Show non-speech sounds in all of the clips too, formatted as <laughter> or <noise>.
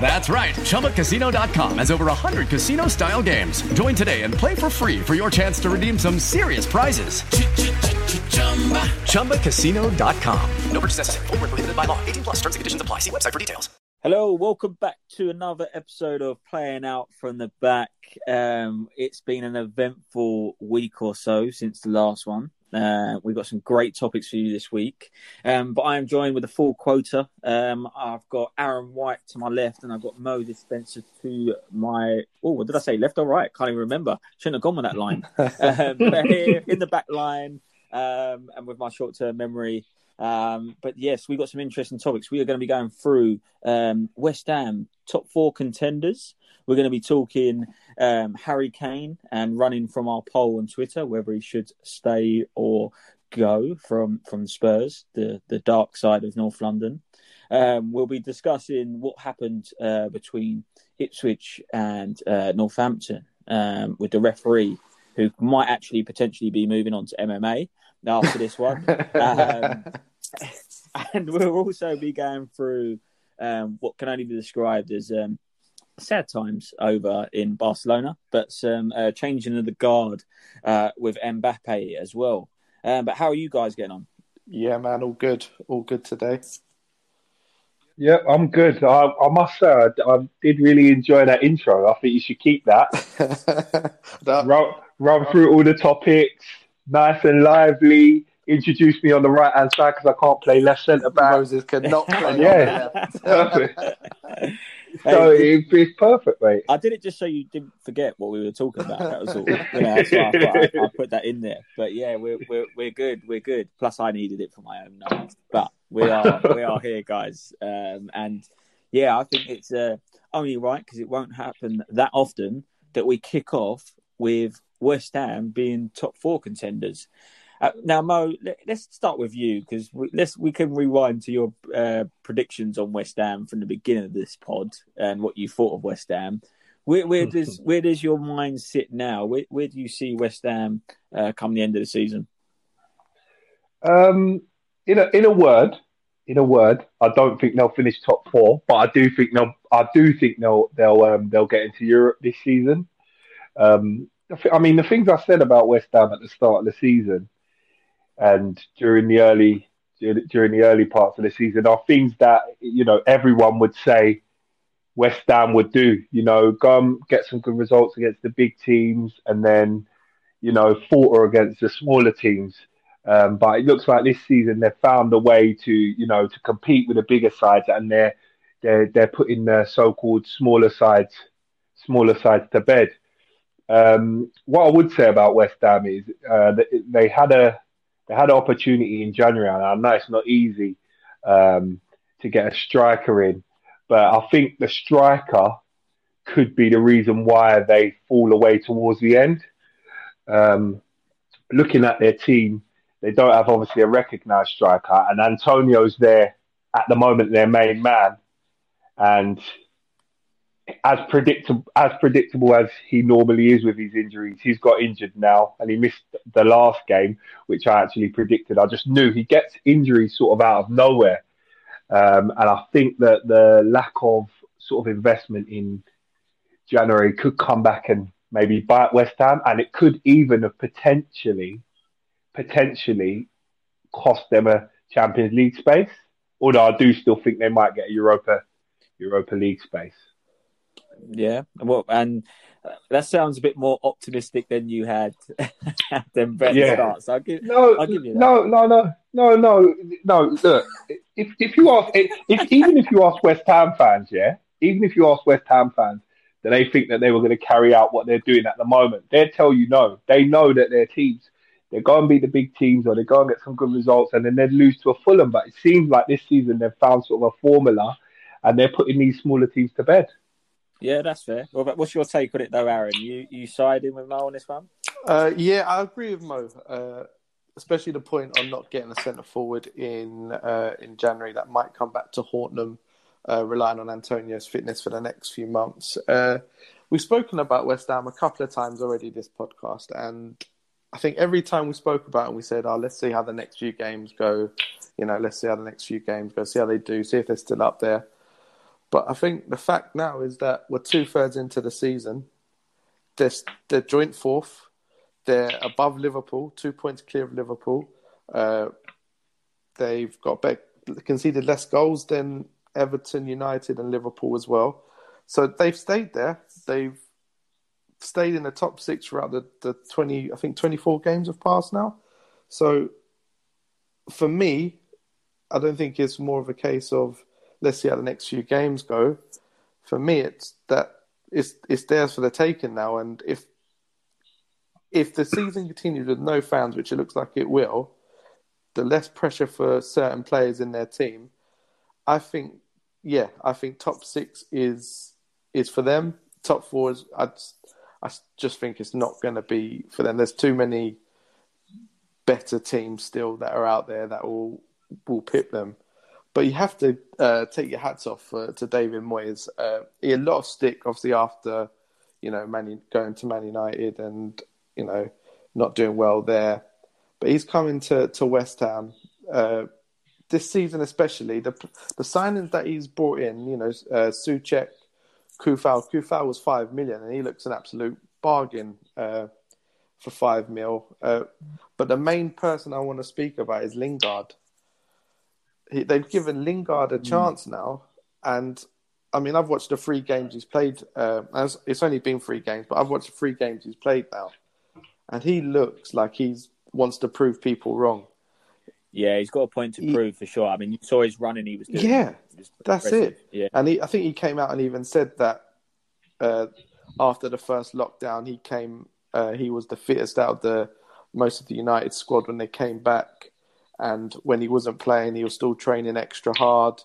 That's right. ChumbaCasino.com has over 100 casino style games. Join today and play for free for your chance to redeem some serious prizes. ChumbaCasino.com. No purchase necessary. Where prohibited by law. 18 plus. Terms and conditions apply. See website for details. Hello, welcome back to another episode of Playing Out from the Back. Um, it's been an eventful week or so since the last one. Uh, we've got some great topics for you this week. Um, but I am joined with a full quota. Um, I've got Aaron White to my left, and I've got Mo Dispenser to my. Oh, what did I say? Left or right? Can't even remember. Shouldn't have gone with that line. <laughs> um, but here in the back line, um, and with my short term memory. Um, but yes, we've got some interesting topics. We are going to be going through um, West Ham top four contenders. We're going to be talking um, Harry Kane and running from our poll on Twitter whether he should stay or go from from Spurs, the the dark side of North London. Um, we'll be discussing what happened uh, between Ipswich and uh, Northampton um, with the referee, who might actually potentially be moving on to MMA after this one. um, <laughs> and we'll also be going through um, what can only be described as um, sad times over in Barcelona, but some uh, changing of the guard uh, with Mbappe as well. Um, but how are you guys getting on? Yeah, man, all good, all good today. Yeah, I'm good. I, I must say, I, I, did really enjoy that intro. I think you should keep that. <laughs> that run, run through all the topics, nice and lively. Introduce me on the right hand side because I can't play left centre back. Moses cannot play. <laughs> yeah, perfect. <laughs> <laughs> So it, it's perfect, mate. I did it just so you didn't forget what we were talking about. That was all. <laughs> You know, that's why I, I, I put that in there. But yeah, we're we're we're good. We're good. Plus, I needed it for my own night. But we are we are here, guys. Um, and yeah, I think it's uh, only right because it won't happen that often that we kick off with West Ham being top four contenders. Uh, now, Mo, let, us start with you because we, let's we can rewind to your uh, predictions on West Ham from the beginning of this pod and what you thought of West Ham. Where, where does <laughs> where does your mind sit now? Where, where do you see West Ham uh, come the end of the season? Um, in a in a word, in a word, I don't think they'll finish top four, but I do think they'll I do think they'll they'll um, they'll get into Europe this season. Um, I mean, the things I said about West Ham at the start of the season and during the early during the early parts of the season are things that you know everyone would say West Ham would do. You know, go and get some good results against the big teams, and then you know falter against the smaller teams. Um, but it looks like this season they've found a way to you know to compete with the bigger sides, and they're they're they're putting their so-called smaller sides smaller sides to bed. Um, what I would say about West Ham is uh, they had a they had an opportunity in January, and I know it's not easy um, to get a striker in, but I think the striker could be the reason why they fall away towards the end. Um, looking at their team, they don't have obviously a recognised striker, and Antonio's there at the moment, their main man, and as predictable as predictable as he normally is with his injuries. He's got injured now, and he missed the last game, which I actually predicted. I just knew he gets injuries sort of out of nowhere, Um, and I think that the lack of sort of investment in January could come back and maybe bite West Ham, and it could even have potentially, potentially cost them a Champions League space. Although I do still think they might get a Europa Europa League space. Yeah, well, and uh, that sounds a bit more optimistic than you had <laughs> than Brett Yeah. starts. I'll give, No, I'll give you that. no, no, no, no, no, no. Look, if if you ask, if even if you ask West Ham fans, yeah, even if you ask West Ham fans, do they think that they were going to carry out what they're doing at the moment? They'd tell you no. They know that their teams, they go and beat the big teams or they go and get some good results, and then they'd lose to a Fulham. But it seems like this season they've found sort of a formula, and they're putting these smaller teams to bed. Yeah, that's fair. What's your take on it, though, Aaron? You you siding with Mo on this one? Uh, yeah, I agree with Mo, uh, especially the point on not getting a centre forward in uh, in January that might come back to haunt them, uh, relying on Antonio's fitness for the next few months. Uh, we've spoken about West Ham a couple of times already this podcast, and I think every time we spoke about it, we said, "Oh, let's see how the next few games go." You know, let's see how the next few games go, see how they do, see if they're still up there. But I think the fact now is that we're two thirds into the season. They're, they're joint fourth. They're above Liverpool, two points clear of Liverpool. Uh, they've got back, conceded less goals than Everton, United, and Liverpool as well. So they've stayed there. They've stayed in the top six throughout the, the 20, I think 24 games have passed now. So for me, I don't think it's more of a case of let's see how the next few games go. For me, it's that it's it's theirs for the taking now, and if if the season continues with no fans, which it looks like it will, the less pressure for certain players in their team, I think, yeah, I think top six is is for them. Top four is, I just, I just think it's not going to be for them. There's too many better teams still that are out there that will will pip them. But you have to uh, take your hats off uh, to David Moyes. Uh, he had a lot of stick, obviously, after you know Man, going to Man United and you know not doing well there. But he's coming to to West Ham uh, this season, especially the the signings that he's brought in. You know, uh, Soucek, Coufal. Coufal was five million, and he looks an absolute bargain uh, for five mil. Uh, but the main person I want to speak about is Lingard. He, they've given Lingard a chance now, and I mean, I've watched the three games he's played. Uh, as- it's only been three games, but I've watched the three games he's played now, and he looks like he wants to prove people wrong. Yeah, he's got a point to He- prove for sure. I mean, you saw his running he was doing. Yeah, was that's impressive. it. Yeah, And he, I think he came out and even said that uh, after the first lockdown, he came. Uh, he was the fittest out of the most of the United squad when they came back, and when he wasn't playing, he was still training extra hard.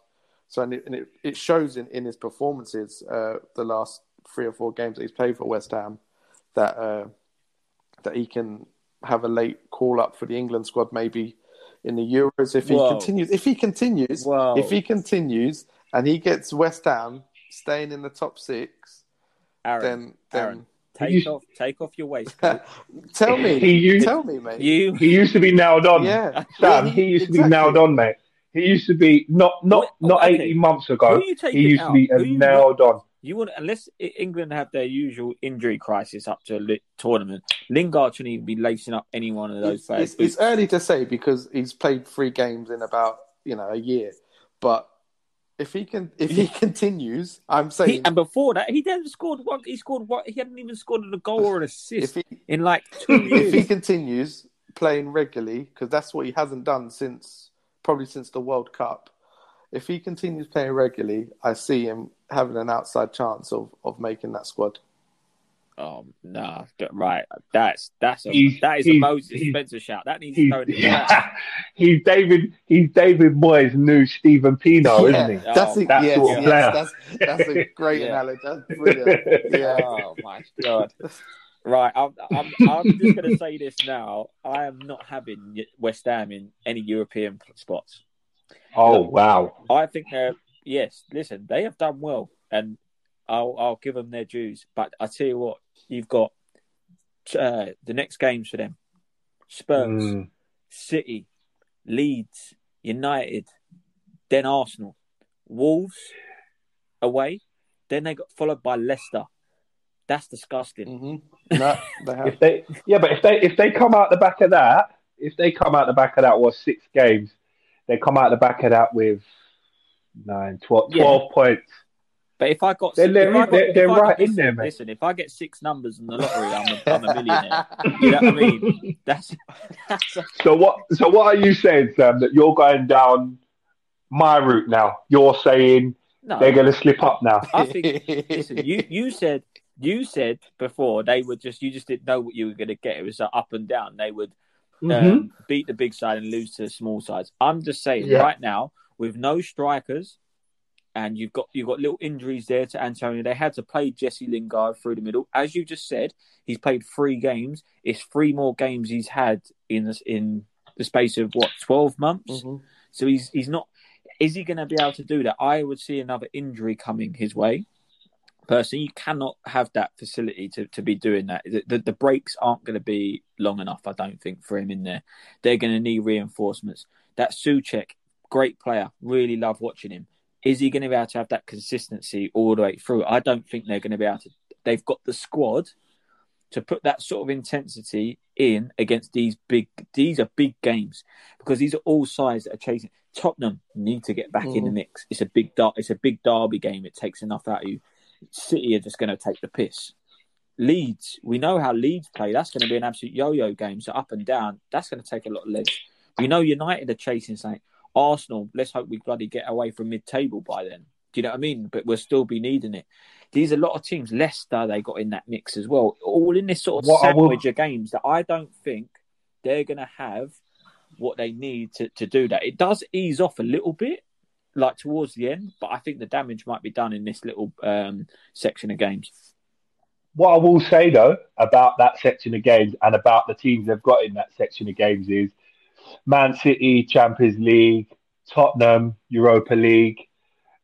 So and it, and it, it shows in, in his performances uh, the last three or four games that he's played for West Ham that uh, that he can have a late call up for the England squad maybe in the Euros if he Whoa. continues. If he continues, Whoa. if he continues and he gets West Ham staying in the top six, Aaron. then then Aaron, take You- off, take off your waistcoat. <laughs> tell me, He used- tell me, mate. you, He used to be nailed on. Yeah. Sam. Yeah, he, he- used to be nailed on, mate. He used to be not not What- not okay. eighteen months Who ago. are you taking He used to be out? a Who you- nailed on. you want unless England have their usual injury crisis up to a lit tournament. Lingard shouldn't even be lacing up any one of those It's, players. it's, it's early to say because he's played three games in about you know a year, but if he can, if he <laughs> continues, I'm He, saying and before that, he hadn't scored one. He scored what? He hadn't even scored a goal or an assist if he in like <laughs> two years. if he continues playing regularly, because that's what he hasn't done since probably since the World Cup. If he continues playing regularly, I see him having an outside chance of, of making that squad. Oh nah, right. That's that's a He's- that is a he's- Moses Spencer shout. That needs He's, throwing in the trash. <laughs> he's David. He's David Moyes' new Steven Pienaar, isn't he? That's Oh, it. that yes, sort of yes, player. that's that's a great Yeah. analogy. That's brilliant. <laughs> Yeah. Oh my god! Right, I'm, I'm, I'm just going to say this now. I am not having West Ham in any European spots. Oh wow! I think they're yes. Listen, they have done well, and I'll I'll give them their dues. But I tell you what, you've got uh, the next games for them: Spurs, Mm. City, Leeds, United. then Arsenal, Wolves away, then they got followed by Leicester. That's disgusting. Mm-hmm. <laughs> No, they. If they, yeah, but if they if they come out the back of that, if they come out the back of that was six games, they come out the back of that with nine, 12, Yeah. 12 points. But if I got, They're- they're- I got- they're- they're got- right in listen, there, mate. Listen, if I get six numbers in the lottery, I'm a, I'm a millionaire. <laughs> you know what I mean? That's, that's So what? So what are you saying, Sam? That you're going down my route now? You're saying no. they're going to slip up now. I think. listen, you you said you said before they were just you just didn't know what you were going to get. It was uh, up and down. They would um, beat the big side and lose to the small sides. I'm just saying Yeah. right now with no strikers. And you've got you've got little injuries there to Antonio. They had to play Jesse Lingard through the middle, as you just said. He's played three games. It's three more games he's had in this in the space of what twelve months. Mhm. So he's he's not. Is he going to be able to do that? I would see another injury coming his way. Personally, you cannot have that facility to, to be doing that. The, the, the breaks aren't going to be long enough, I don't think, for him in there. They're going to need reinforcements. That Soucek, great player, really love watching him. Is he going to be able to have that consistency all the way through? I don't think they're going to be able to. They've got the squad to put that sort of intensity in against these big. These are big games because these are all sides that are chasing. Tottenham need to get back in the mm. mix. It's a big It's a big derby game. It takes enough out of you. City are just going to take the piss. Leeds, we know how Leeds play. That's going to be an absolute yo-yo game. So up and down, that's going to take a lot of legs. We know United are chasing something. Arsenal, let's hope we bloody get away from mid-table by then. Do you know what I mean? But we'll still be needing it. These are a lot of teams. Leicester, they got in that mix as well. All in this sort of What I will- sandwich of games that I don't think they're going to have what they need to, to do that. It does ease off a little bit, like towards the end, but I think the damage might be done in this little um, section of games. What I will say though about that section of games and about the teams they've got in that section of games is Man City, Champions League, Tottenham, Europa League.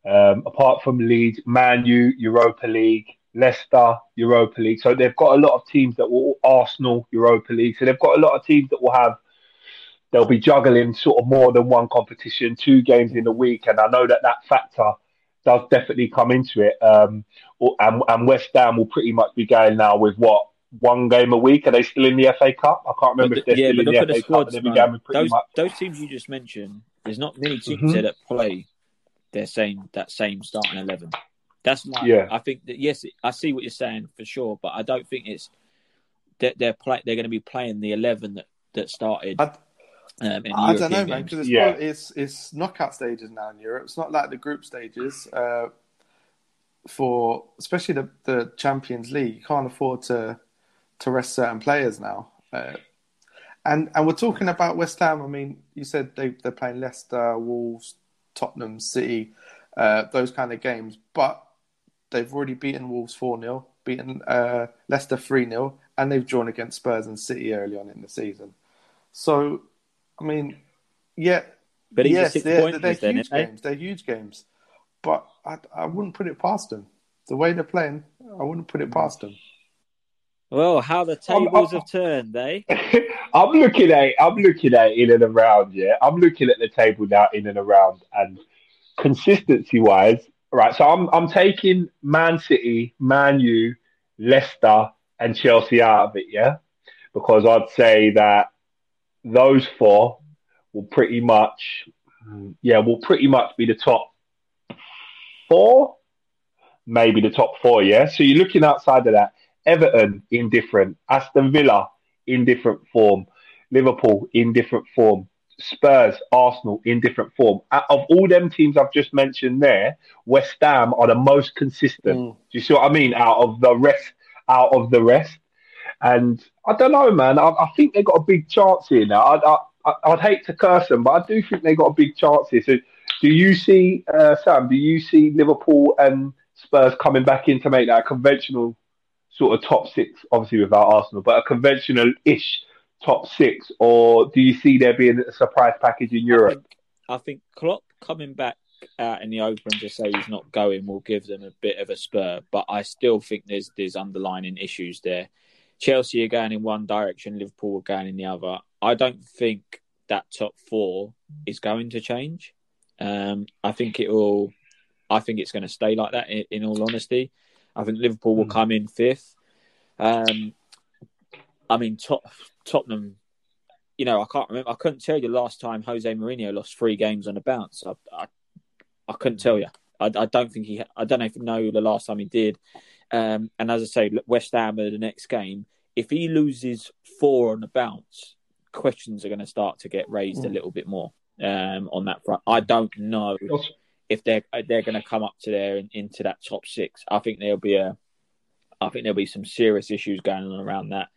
Um, apart from Leeds, Man U, Europa League, Leicester, Europa League. So they've got a lot of teams that will Arsenal, Europa League. So they've got a lot of teams that will have. They'll be juggling sort of more than one competition, two games in a week, and I know that that factor does definitely come into it. Um, and, and West Ham will pretty much be going now with what one game a week. Are they still in the FA Cup? I can't remember if they're yeah, still but in look the at the FA Cup. squads. and man. going with pretty Those, much. those teams you just mentioned, there's not many teams Mhm. there that play their same that same starting eleven. That's my. Yeah. I think that yes, I see what you're saying for sure, but I don't think it's that they're play, They're going to be playing the eleven that that started. I, um, in I don't know, man, because it's, Yeah. it's it's knockout stages now in Europe. It's not like the group stages. Uh, for especially the, the Champions League, you can't afford to to rest certain players now. Uh, and and we're talking about West Ham. I mean, you said they they're playing Leicester, Wolves, Tottenham, City, uh, those kind of games, but they've already beaten Wolves four 0 beaten uh, Leicester three 0 and they've drawn against Spurs and City early on in the season. So, I mean, yeah, But yes, they're, they're then, huge eh? games. They're huge games, but I, I wouldn't put it past them. The way they're playing, I wouldn't put it past them. Well, how the I'm- tables I'm- have turned, eh? <laughs> I'm looking at I'm looking at in and around, yeah. I'm looking at the table now in and around and consistency wise, right. So I'm I'm taking Man City, Man U, Leicester, and Chelsea out of it, yeah. Because I'd say that those four will pretty much yeah, will pretty much be the top four, maybe the top four, yeah. So you're looking outside of that. Everton indifferent, Aston Villa in different form, Liverpool in different form, Spurs, Arsenal in different form. Of all them teams I've just mentioned there, West Ham are the most consistent. Mm. Do you see what I mean? Out of the rest, out of the rest, and I don't know, man. I, I think they got a big chance here now. I, I, I'd hate to curse them, but I do think they got a big chance here. So, do you see, uh, Sam? Do you see Liverpool and Spurs coming back in to make that conventional sort of top six? Obviously, without Arsenal, but a conventional-ish top six, or do you see there being a surprise package in I Europe? think, I think Klopp coming back out in the open to say he's not going will give them a bit of a spur, but I still think there's there's underlining issues there. Chelsea are going in one direction, Liverpool are going in the other. I don't think that top four is going to change. Um, I think it will. I think it's going to stay like that. In, in all honesty, I think Liverpool will Mm. come in fifth. Um, I mean, Tot- Tottenham. You know, I can't remember. I couldn't tell you the last time Jose Mourinho lost three games on a bounce. I, I, I couldn't tell you. I, I don't think he. I don't even know the last time he did. Um, and as I say, West Ham are the next game. If he loses four on the bounce, questions are going to start to get raised a little bit more um, on that front. I don't know if they're they're going to come up to there and into that top six. I think there'll be a, I think there'll be some serious issues going on around that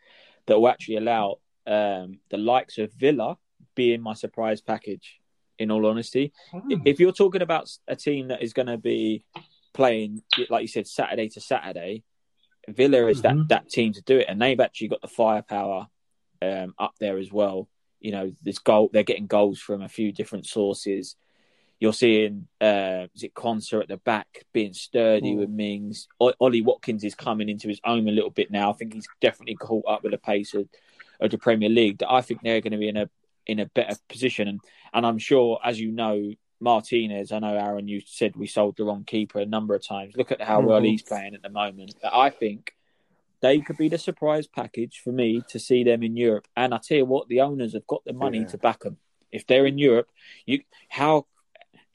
that will actually allow um, the likes of Villa be in my surprise package. In all honesty, if if you're talking about a team that is going to be playing, like you said, Saturday to Saturday, Villa is that that team to do it, and they've actually got the firepower um, up there as well. You know, this goal they're getting goals from a few different sources. You're seeing uh, is it Konsa at the back being sturdy with Mings. O- Ollie Watkins is coming into his own a little bit now. I think he's definitely caught up with the pace of, of the Premier League. I think they're going to be in a in a better position, and and I'm sure, as you know, Martinez. I know Aaron, you said we sold the wrong keeper a number of times. Look at how well he's playing at the moment. But I think they could be the surprise package for me to see them in Europe. And I tell you what, the owners have got the money Yeah. to back them. If they're in Europe, you how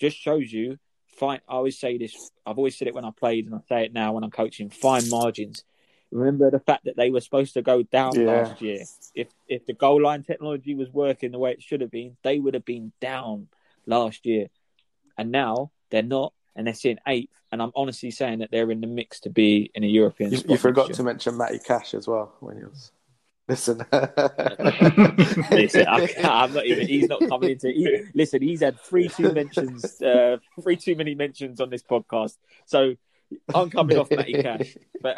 just shows you. Fine, I always say this. I've always said it when I played, and I say it now when I'm coaching. Fine margins. Remember the fact that they were supposed to go down Yeah. last year. If if the goal line technology was working the way it should have been, they would have been down last year. And now they're not, and they're sitting eighth. And I'm honestly saying that they're in the mix to be in a European. You, spot you forgot to mention Matty Cash as well when he was. Listen. <laughs> listen, I, I'm not even. He's not coming into. He, listen, he's had three too mentions, uh, three too many mentions on this podcast. So I'm coming off Matty Cash, but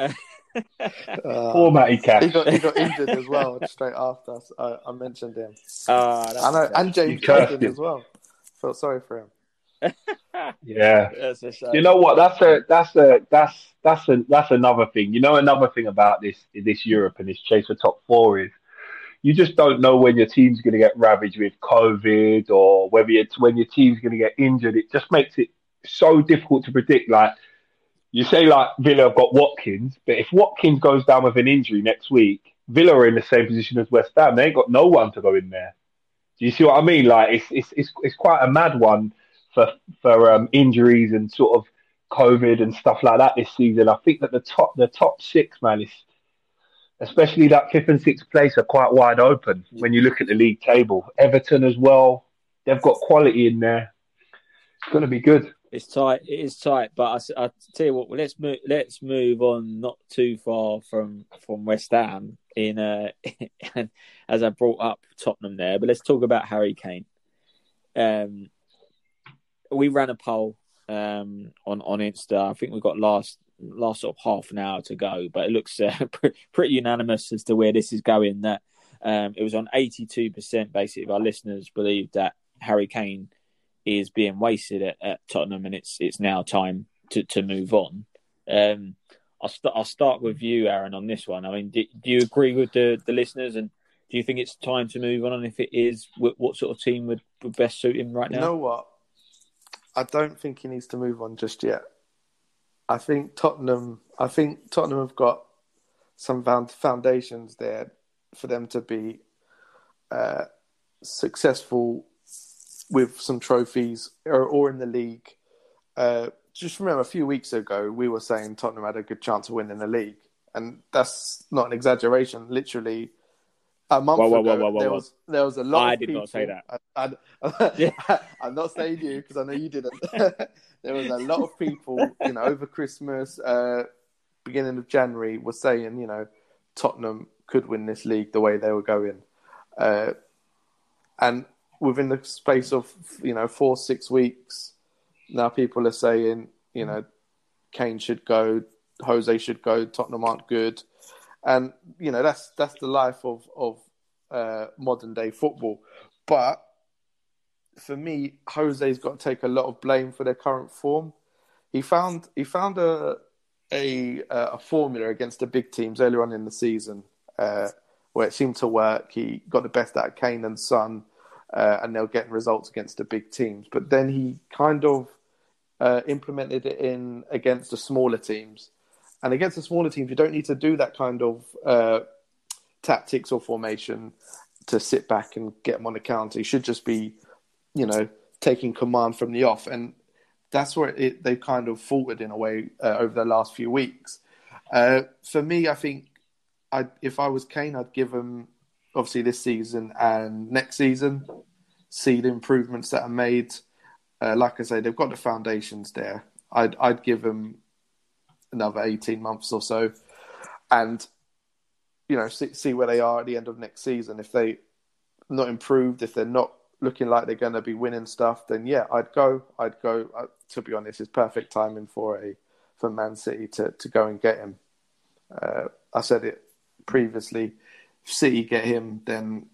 uh, Poor Matty Cash. He got he got injured as well straight after. So I, I mentioned him. uh, I know, and James You cursed Jordan him. as well. Felt sorry for him. Yeah. <laughs> that's a shame. You know what? That's a that's a that's that's a that's another thing. You know, another thing about this this Europe and this chase for top four is you just don't know when your team's going to get ravaged with COVID or whether it's when your team's going to get injured. It just makes it so difficult to predict. Like you say, like Villa have got Watkins, but if Watkins goes down with an injury next week, Villa are in the same position as West Ham. They ain't got no one to go in there. Do you see what I mean? Like it's it's it's, it's quite a mad one for for um, injuries and sort of COVID and stuff like that this season. I think that the top the top six man is especially that fifth and sixth place are quite wide open when you look at the league table. Everton as well, they've got quality in there. It's going to be good. It's tight. It is tight, but I I, tell you what. Let's move. Let's move on. Not too far from from West Ham. In uh, <laughs> as I brought up Tottenham there, but let's talk about Harry Kane. Um, we ran a poll um on on Insta. I think we got last last sort of half an hour to go, but it looks uh, <laughs> pre- pretty unanimous as to where this is going. That um, it was on eighty two percent basically of our listeners believe that Harry Kane is being wasted at, at Tottenham, and it's it's now time to, to move on. Um, I'll start. I'll start with you, Aaron, on this one. I mean, do, do you agree with the, the listeners, and do you think it's time to move on? And if it is, what, sort of team would, would best suit him right You now? know what? I don't think he needs to move on just yet. I think Tottenham. I think Tottenham have got some foundations there for them to be uh, successful with some trophies or, or in the league. Uh, just remember, a few weeks ago, we were saying Tottenham had a good chance of winning the league, and that's not an exaggeration. Literally, a month Whoa, whoa, ago, whoa, there was there was a lot. I of did not people, say that. I, I, Yeah. <laughs> I'm not saying you because I know you didn't. <laughs> there was a lot of people, you know, over Christmas, uh, beginning of January, were saying, you know, Tottenham could win this league the way they were going, uh, and within the space of you know four six weeks, now people are saying, you know, Kane should go, Jose should go, Tottenham aren't good, and you know that's that's the life of of uh, modern day football, but for me, Jose's got to take a lot of blame for their current form. He found he found a a a formula against the big teams earlier on in the season uh, where it seemed to work. He got the best out of Kane and Son. uh, and they're getting results against the big teams. But then he kind of uh, implemented it in against the smaller teams, and against the smaller teams, you don't need to do that kind of uh, tactics or formation to sit back and get them on the counter. You should just be, you know, taking command from the off, and that's where it, they've kind of faltered in a way uh, over the last few weeks. Uh, for me, I think I, if I was Kane, I'd give him obviously this season and next season, see the improvements that are made. Uh, like I say, they've got the foundations there. I'd I'd give them another eighteen months or so, and you know see, see where they are at the end of next season. If they not improved, if they're not looking like they're going to be winning stuff, then yeah, I'd go. I'd go. Uh, to be honest, it's perfect timing for a for Man City to to go and get him. Uh, I said it previously. If City get him, then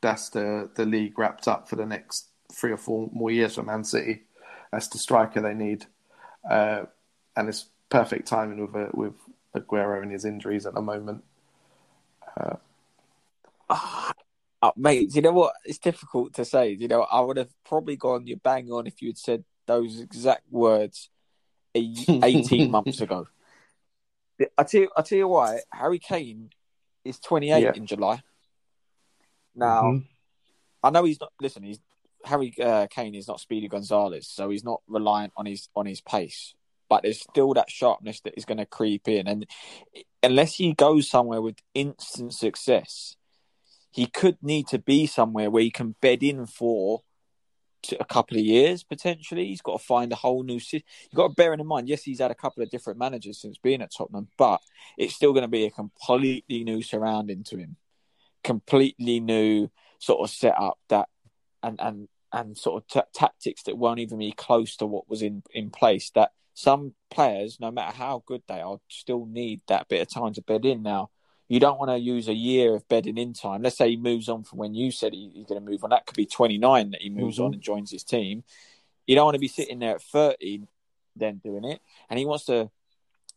that's the the league wrapped up for the next three or four more years for Man City. That's the striker they need, uh, and it's perfect timing with uh, with Aguero and his injuries at the moment. Uh, uh, mate, you know what? It's difficult to say. You know, I would have probably gone you bang on if you had said those exact words 18 <laughs> months ago. I tell you, I tell you why. Harry Kane is 28 Yeah. in July. Now, Mhm. I know he's not. Listen, he's Harry uh, Kane is not Speedy Gonzalez, so he's not reliant on his on his pace. But there's still that sharpness that is going to creep in, and unless he goes somewhere with instant success, he could need to be somewhere where he can bed in for a couple of years potentially. He's got to find a whole new. You've got to bear in mind, yes, he's had a couple of different managers since being at Tottenham, but it's still going to be a completely new surrounding to him, completely new sort of setup that, and and and sort of t- tactics that won't even be close to what was in in place. That some players, no matter how good they are, still need that bit of time to bed in. Now, you don't want to use a year of bedding in time. Let's say he moves on from when you said he, he's going to move on. That could be 29 that he moves Mhm. on and joins his team. You don't want to be sitting there at 30 then doing it. And he wants to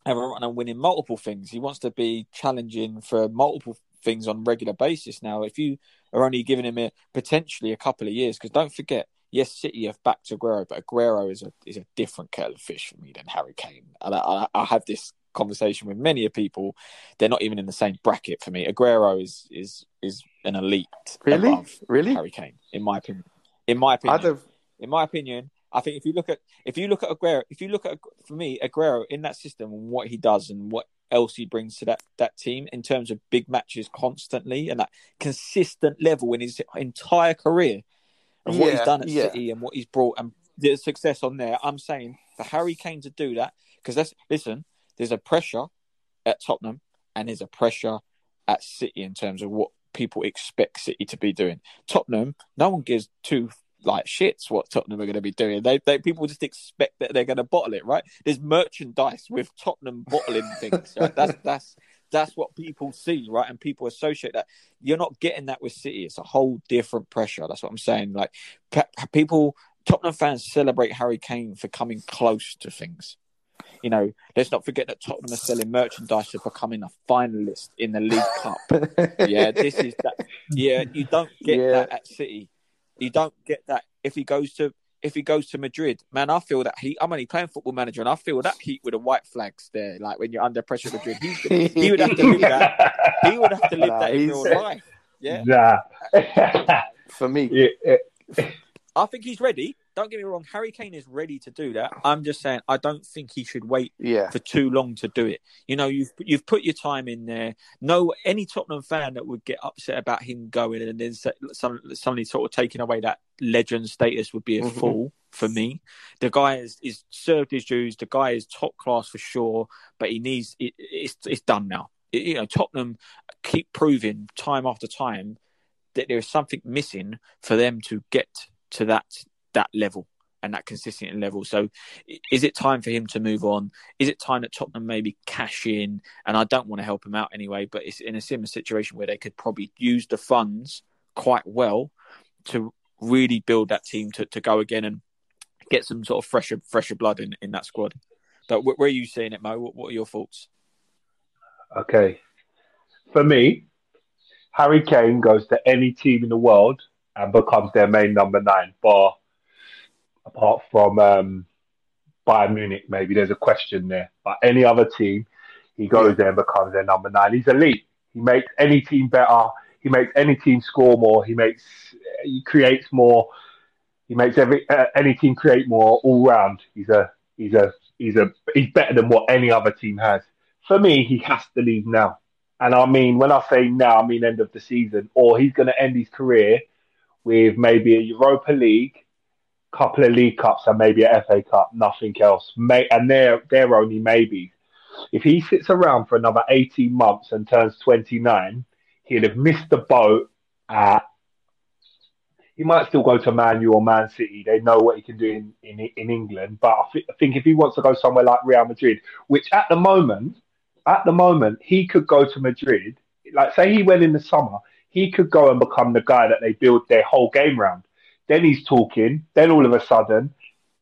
have a run and winning multiple things. He wants to be challenging for multiple things on a regular basis. Now, if you are only giving him a, potentially a couple of years, because don't forget, yes, City have backed Aguero, but Aguero is a is a different kettle of fish for me than Harry Kane. And I, I, I have this conversation with many of people. They're not even in the same bracket for me. Aguero is is is an elite Really? Really? Harry Kane, in my opinion. In my opinion, have in my opinion, I think if you look at if you look at Aguero, if you look at for me Aguero in that system and what he does and what else he brings to that that team in terms of big matches constantly and that consistent level in his entire career of what he's done at yeah. City and what he's brought and the success on there. I'm saying for Harry Kane to do that because that's listen. There's a pressure at Tottenham and there's a pressure at City in terms of what people expect City to be doing. Tottenham, no one gives two like shits what Tottenham are going to be doing. They, they people just expect that they're going to bottle it, right? There's merchandise with Tottenham bottling things. Right? That's <laughs> that's that's what people see, right? And people associate that. You're not getting that with City. It's a whole different pressure. That's what I'm saying. Like pe- people, Tottenham fans celebrate Harry Kane for coming close to things. You know, let's not forget that Tottenham are selling merchandise for becoming a finalist in the League Cup. <laughs> Yeah, this is that. Yeah, you don't get Yeah. that at City. You don't get that if he goes to if he goes to Madrid. Man, I feel that heat. I'm only playing football manager, and I feel that heat with the white flags there. Like when you're under pressure Madrid, he's, he would have to live that. He would have to live <laughs> Nah, that in he's- real life. Yeah, Nah. <laughs> for me. Yeah, yeah. I think he's ready. Don't get me wrong. Harry Kane is ready to do that. I'm just saying, I don't think he should wait Yeah. for too long to do it. You know, you've you've put your time in there. No, any Tottenham fan that would get upset about him going and then some, suddenly sort of taking away that legend status would be a Mhm. fool for me. The guy is, is served his dues. The guy is top class for sure, but he needs it, it's it's done now. It- you know, Tottenham keep proving time after time that there is something missing for them to get to that that level and that consistent level. So, is it time for him to move on? Is it time that Tottenham maybe cash in? And I don't want to help him out anyway, but it's in a similar situation where they could probably use the funds quite well to really build that team to, to go again and get some sort of fresher fresher blood in, in that squad. But where are you seeing it, Mo? What, what are your thoughts? Okay. For me, Harry Kane goes to any team in the world and becomes their main number nine. Bar apart from um, Bayern Munich, maybe there's a question there. But any other team, he goes there and becomes their number nine. He's elite. He makes any team better. He makes any team score more. He makes he creates more. He makes every uh, any team create more all round. He's a he's a he's a he's better than what any other team has. For me, he has to leave now. And I mean, when I say now, I mean end of the season, or he's going to end his career with maybe a Europa League, couple of League Cups, and maybe a FA Cup, nothing else. May, and they're they're only maybe. If he sits around for another eighteen months and turns twenty nine, he'd have missed the boat at. He might still go to Man U or Man City. They know what he can do in, in, in England. But I, th- I think if he wants to go somewhere like Real Madrid, which at the moment at the moment, he could go to Madrid. Like, say he went in the summer, he could go and become the guy that they build their whole game around. Then he's talking. Then all of a sudden,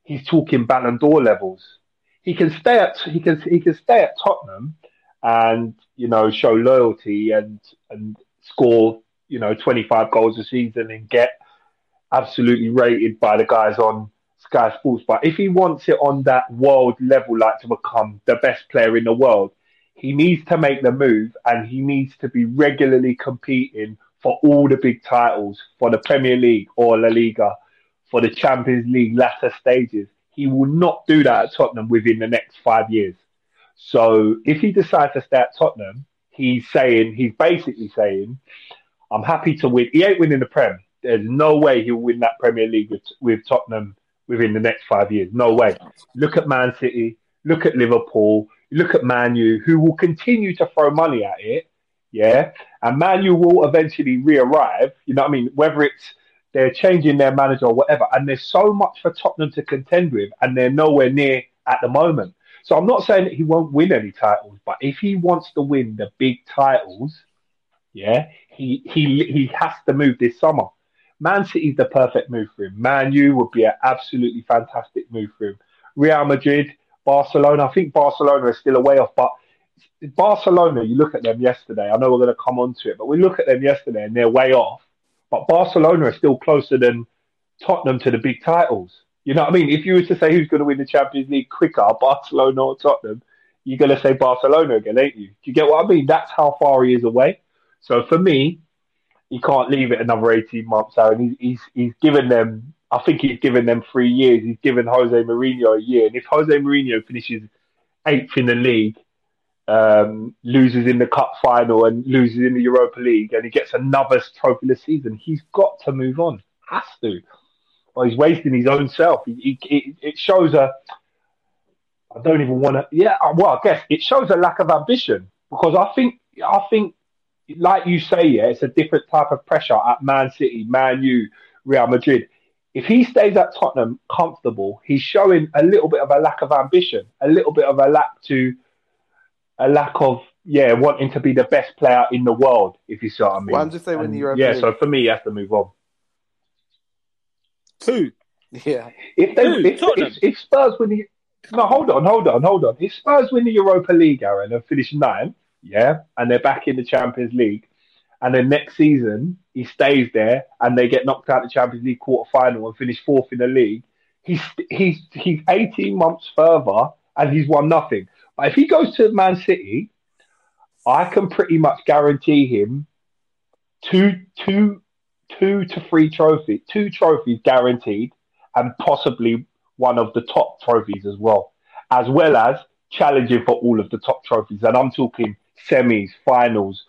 he's talking Ballon d'Or levels. He can stay at he can he can stay at Tottenham, and you know show loyalty and and score you know twenty five goals a season and get absolutely rated by the guys on Sky Sports. But if he wants it on that world level, like to become the best player in the world, he needs to make the move and he needs to be regularly competing for all the big titles for the Premier League or La Liga, for the Champions League latter stages. He will not do that at Tottenham within the next five years. So if he decides to stay at Tottenham, he's saying, he's basically saying, I'm happy to win. He ain't winning the Prem. There's no way he'll win that Premier League with, with Tottenham within the next five years. No way. Look at Man City. Look at Liverpool. Look at Man U, who will continue to throw money at it. Yeah. And Man U will eventually re arrive. You know what I mean? Whether it's they're changing their manager or whatever. And there's so much for Tottenham to contend with, and they're nowhere near at the moment. So I'm not saying that he won't win any titles, but if he wants to win the big titles, yeah, he he he has to move this summer. Man City's the perfect move for him. Man U would be an absolutely fantastic move for him. Real Madrid, Barcelona. I think Barcelona is still a way off, but Barcelona, you look at them yesterday. I know we're going to come on to it, but we look at them yesterday and they're way off. But Barcelona is still closer than Tottenham to the big titles. You know what I mean? If you were to say who's going to win the Champions League quicker, <laughs> Barcelona or Tottenham, you're going to say Barcelona again, ain't you? Do you get what I mean? That's how far he is away. So for me, he can't leave it another 18 months out. He's, he's, he's given them I think he's given them three years. He's given Jose Mourinho a year. And if Jose Mourinho finishes eighth in the league, um, loses in the cup final and loses in the Europa League, and he gets another trophy this season, he's got to move on. Has to. Or he's wasting his own self. He, he, it shows a. I don't even want to. Yeah, well, I guess it shows a lack of ambition because I think I think, like you say, yeah, it's a different type of pressure at Man City, Man U, Real Madrid if he stays at Tottenham comfortable, he's showing a little bit of a lack of ambition, a little bit of a lack to a lack of yeah wanting to be the best player in the world. If you see what I mean. Well, I'm just saying when the Europa yeah. League- So for me, he has to move on. Two. Yeah. If they Who? if, Tottenham? if, if Spurs win the no, hold on, hold on, hold on. If Spurs win the Europa League, Aaron, and finish ninth, yeah, and they're back in the Champions League, and then next season he stays there and they get knocked out of the Champions League quarter final and finish fourth in the league, he's he's he's 18 months further and he's won nothing. If he goes to Man City, I can pretty much guarantee him two two two to three trophies, two trophies guaranteed, and possibly one of the top trophies as well, as well as challenging for all of the top trophies. And I'm talking semis, finals,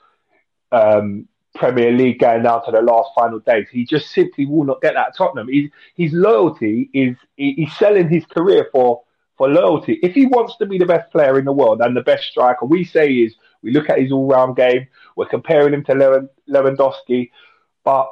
um, Premier League going down to the last final days. He just simply will not get that at Tottenham. His loyalty is he- he's selling his career for for loyalty. If he wants to be the best player in the world and the best striker, we say is we look at his all round game. We're comparing him to Lewandowski, but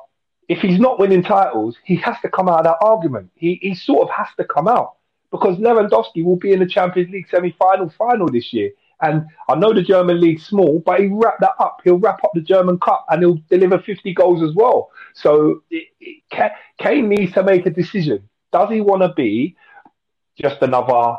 if he's not winning titles, he has to come out of that argument. He he sort of has to come out because Lewandowski will be in the Champions League semi final final this year. And I know the German league's small, but he wrap that up. He'll wrap up the German Cup and he'll deliver 50 goals as well. So it, it, Kane needs to make a decision. Does he want to be just another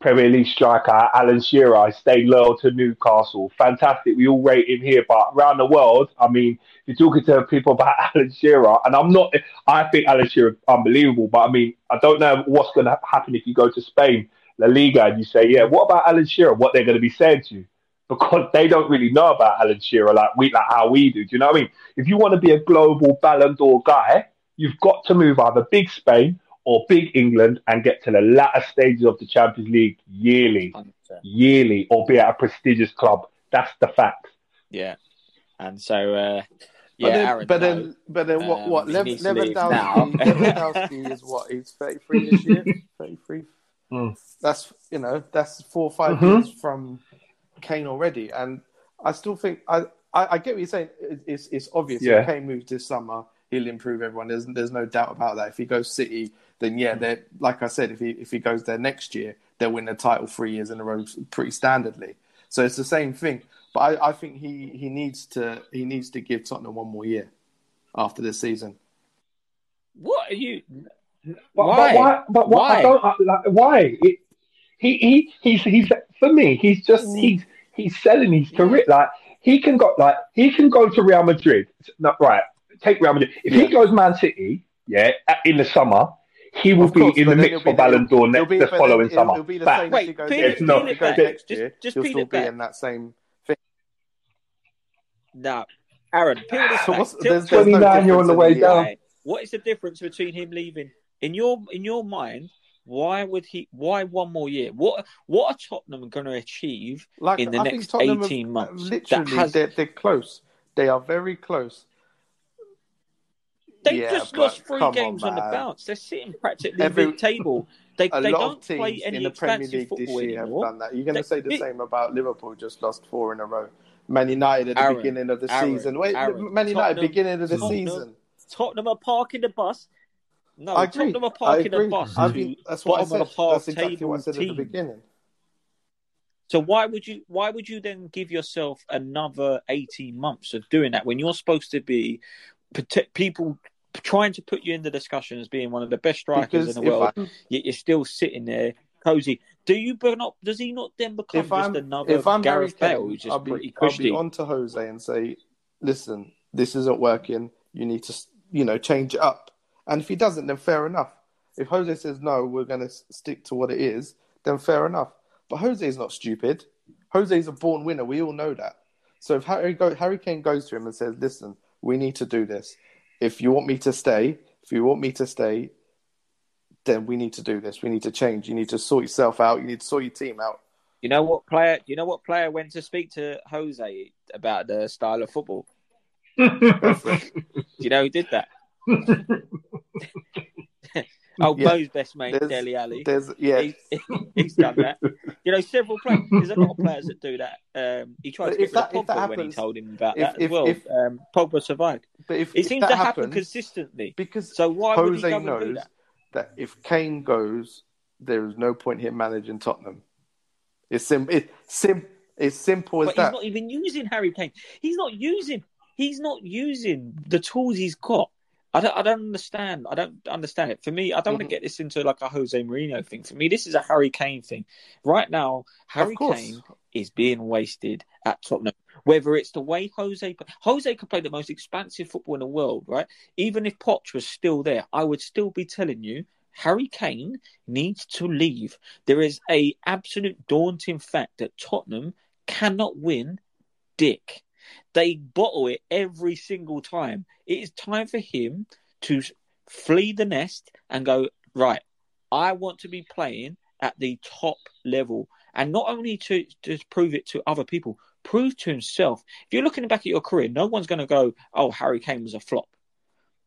Premier League striker Alan Shearer stayed loyal to Newcastle. Fantastic. We all rate him here, but around the world, I mean, you're talking to people about <laughs> Alan Shearer, and I'm not. I think Alan Shearer unbelievable, but I mean, I don't know what's going to happen if you go to Spain, La Liga, and you say, yeah, what about Alan Shearer? What they're going to be saying to you? Because they don't really know about Alan Shearer like we like how we do. Do you know what I mean? If you want to be a global Ballon d'Or guy, you've got to move either big Spain or big England and get to the latter stages of the Champions League yearly, 100%. yearly, or be at a prestigious club. That's the fact. Yeah, and so uh, But yeah, then, Aaron, but no. then, but then, what? Um, What? he Lev- needs to Lewandowski. Lewandowski is what? He's thirty-three this year. <laughs> Thirty-three. Mm. That's you know that's four or 5 Mhm. years from Kane already, and I still think I I, I get what you're saying. It- It's it's obvious. Yeah. If Kane moves this summer, he'll improve everyone. There's there's no doubt about that. If he goes City, then yeah, they like I said, if he if he goes there next year, they'll win the title three years in a row pretty standardly. So it's the same thing. But I, I think he, he needs to he needs to give Tottenham one more year after this season. what are you? But Why? But why? But what? Why? I don't like. Why? It, he he he's he's for me. He's just Mm. he's he's selling his career. Like he can go like he can go to Real Madrid. No, right. Take Real Madrid. If he goes Man City, yeah, in the summer, he will course, be in the mix for be- Ballon d'Or next be- the following it'll- summer. It'll be the Back. same Wait, if he goes, peel if it- peel goes it back. next Just- year. just he'll peel still it be in that same thing. No, Aaron, peel this <sighs> So back. what's- there's- tell there's no 29, you're on the difference way the down. why- What is the difference between him leaving in your in your mind? Why would he? Why one more year? What what are Tottenham going to achieve Like in the I next think Tottenham have- eighteen months? literally, that has they're, they're close. They are very close. They Yeah, just lost three come on, games on, the bounce. They're sitting practically Every- mid-table. They A they lot don't of teams play any in the Premier League this football year have done that. You're going to say the it- same about Liverpool, just lost four in a row. Man United at the Aaron, beginning of the Aaron, season. Wait, Aaron, Man United Tottenham- beginning of the Tottenham- season. Tottenham are parking the bus. No, I agree. Tottenham are parking the bus I mean, that's what I said. That's exactly what I said at the beginning. So why would you why would you then give yourself another eighteen months of doing that when you're supposed to be people trying to put you in the discussion as being one of the best strikers Because in the world, I'm- yet you're still sitting there cozy. Do you but not? Does he not then become if just I'm another if I'm Harry Gareth Bale who's just I'll be pretty I'll be on to Jose and say, listen, this isn't working. You need to you know change it up. And if he doesn't, then fair enough. If Jose says no, we're going to stick to what it is, then fair enough. But Jose is not stupid. Jose is a born winner. We all know that. So if Harry go, Harry Kane goes to him and says, listen, we need to do this. If you want me to stay, if you want me to stay, then we need to do this. We need to change. You need to sort yourself out. You need to sort your team out. You know what player? You know what player went to speak to Jose about the style of football? <laughs> Do you know who did that? <laughs> oh, Yeah. Mo's best mate, There's- Dele Alli. There's yeah. He's, <laughs> he's done that. You know, several players. There's a lot of players that do that. Um, he tried to get if rid that- of that Pogba when he told him about if- that as if- well. if- um, Pogba survived. But if It seems that to happen happens, consistently. because So why would he Jose and do knows that? that if Kane goes, there is no point him managing Tottenham. It's sim. It's sim. It's simple as But that. he's not even using Harry Kane. He's not using. He's not using the tools he's got. I don't. I don't understand. I don't understand it. For me, I don't want Mhm. to get this into like a Jose Mourinho thing. For me, this is a Harry Kane thing. Right now, Harry. Kane is being wasted at Tottenham. Whether it's the way Jose Jose could play the most expansive football in the world, right? Even if Poch was still there, I would still be telling you Harry Kane needs to leave. There is a absolute daunting fact that Tottenham cannot win dick. They bottle it every single time. It is time for him to flee the nest and go, right, I want to be playing at the top level. And not only to just prove it to other people, prove to himself. If you're looking back at your career, no one's going to go, oh, Harry Kane was a flop.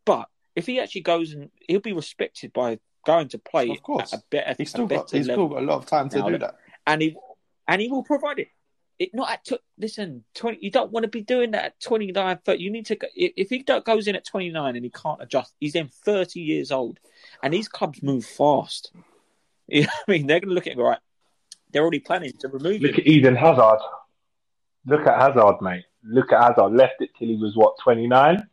But if he actually goes and he'll be respected by going to play Of course. at a better, He's still got. He's still got a lot of time to Now do that- that. and he and he will provide it. It not at tw- listen twenty. You don't want to be doing that at 29, 30. You need to go- if he don't, goes in at twenty nine and he can't adjust, he's then thirty years old, and these clubs move fast. <laughs> You know I mean, they're going to look at it, right. They're already planning to remove Look him. at Eden Hazard. Look at Hazard, mate. Look at Hazard. Left it till he was what twenty nine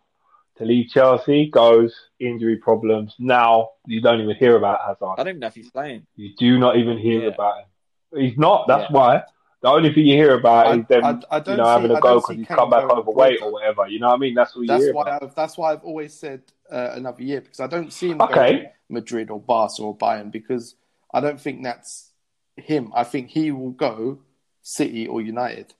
to leave Chelsea. Goes injury problems. Now you don't even hear about Hazard. I don't even know if he's playing. You do not even hear Yeah. about him. He's not. That's Yeah. why. The only thing you hear about I- is them, I- I don't you know, see- having I a go because see he's Kane come back overweight or whatever. You know what I mean? That's what you That's hear why about. I've, that's why I've always said uh, another year because I don't see him Okay. going to Madrid or Barca or Bayern because I don't think that's him. I think he will go City or United,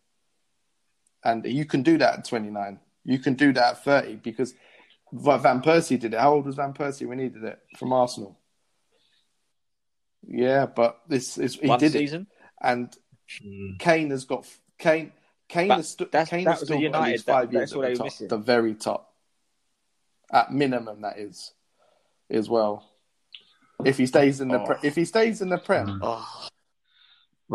and you can do that at 29. You can do that at 30 because Va- Van Persie did it. How old was Van Persie when he did it from Arsenal? Yeah, but this is he One did season. it, and Mm. Kane has got Kane. Kane But has stu- that's- Kane that has was still at got at United. least That- five years at the top, the very top, at minimum. That is, as well. If he stays in the pre- if he stays in the prem, mm. oh,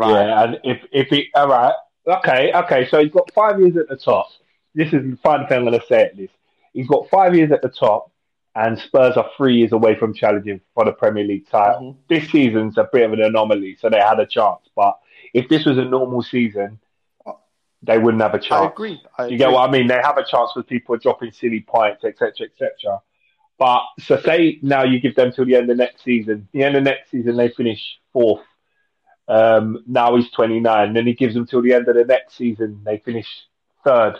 Yeah, and if if he all right, okay, okay. So he's got five years at the top. This is the final thing I'm going to say at this. He's got five years at the top, and Spurs are three years away from challenging for the Premier League title. Mm-hmm. This season's a bit of an anomaly, so they had a chance. But if this was a normal season, they wouldn't have a chance. I agree. I agree. you get what I mean? They have a chance with people dropping silly points, etc., etc. But so say now you give them till the end of next season. The end of next season they finish fourth. Um, now he's 29. Then he gives them till the end of the next season. They finish third.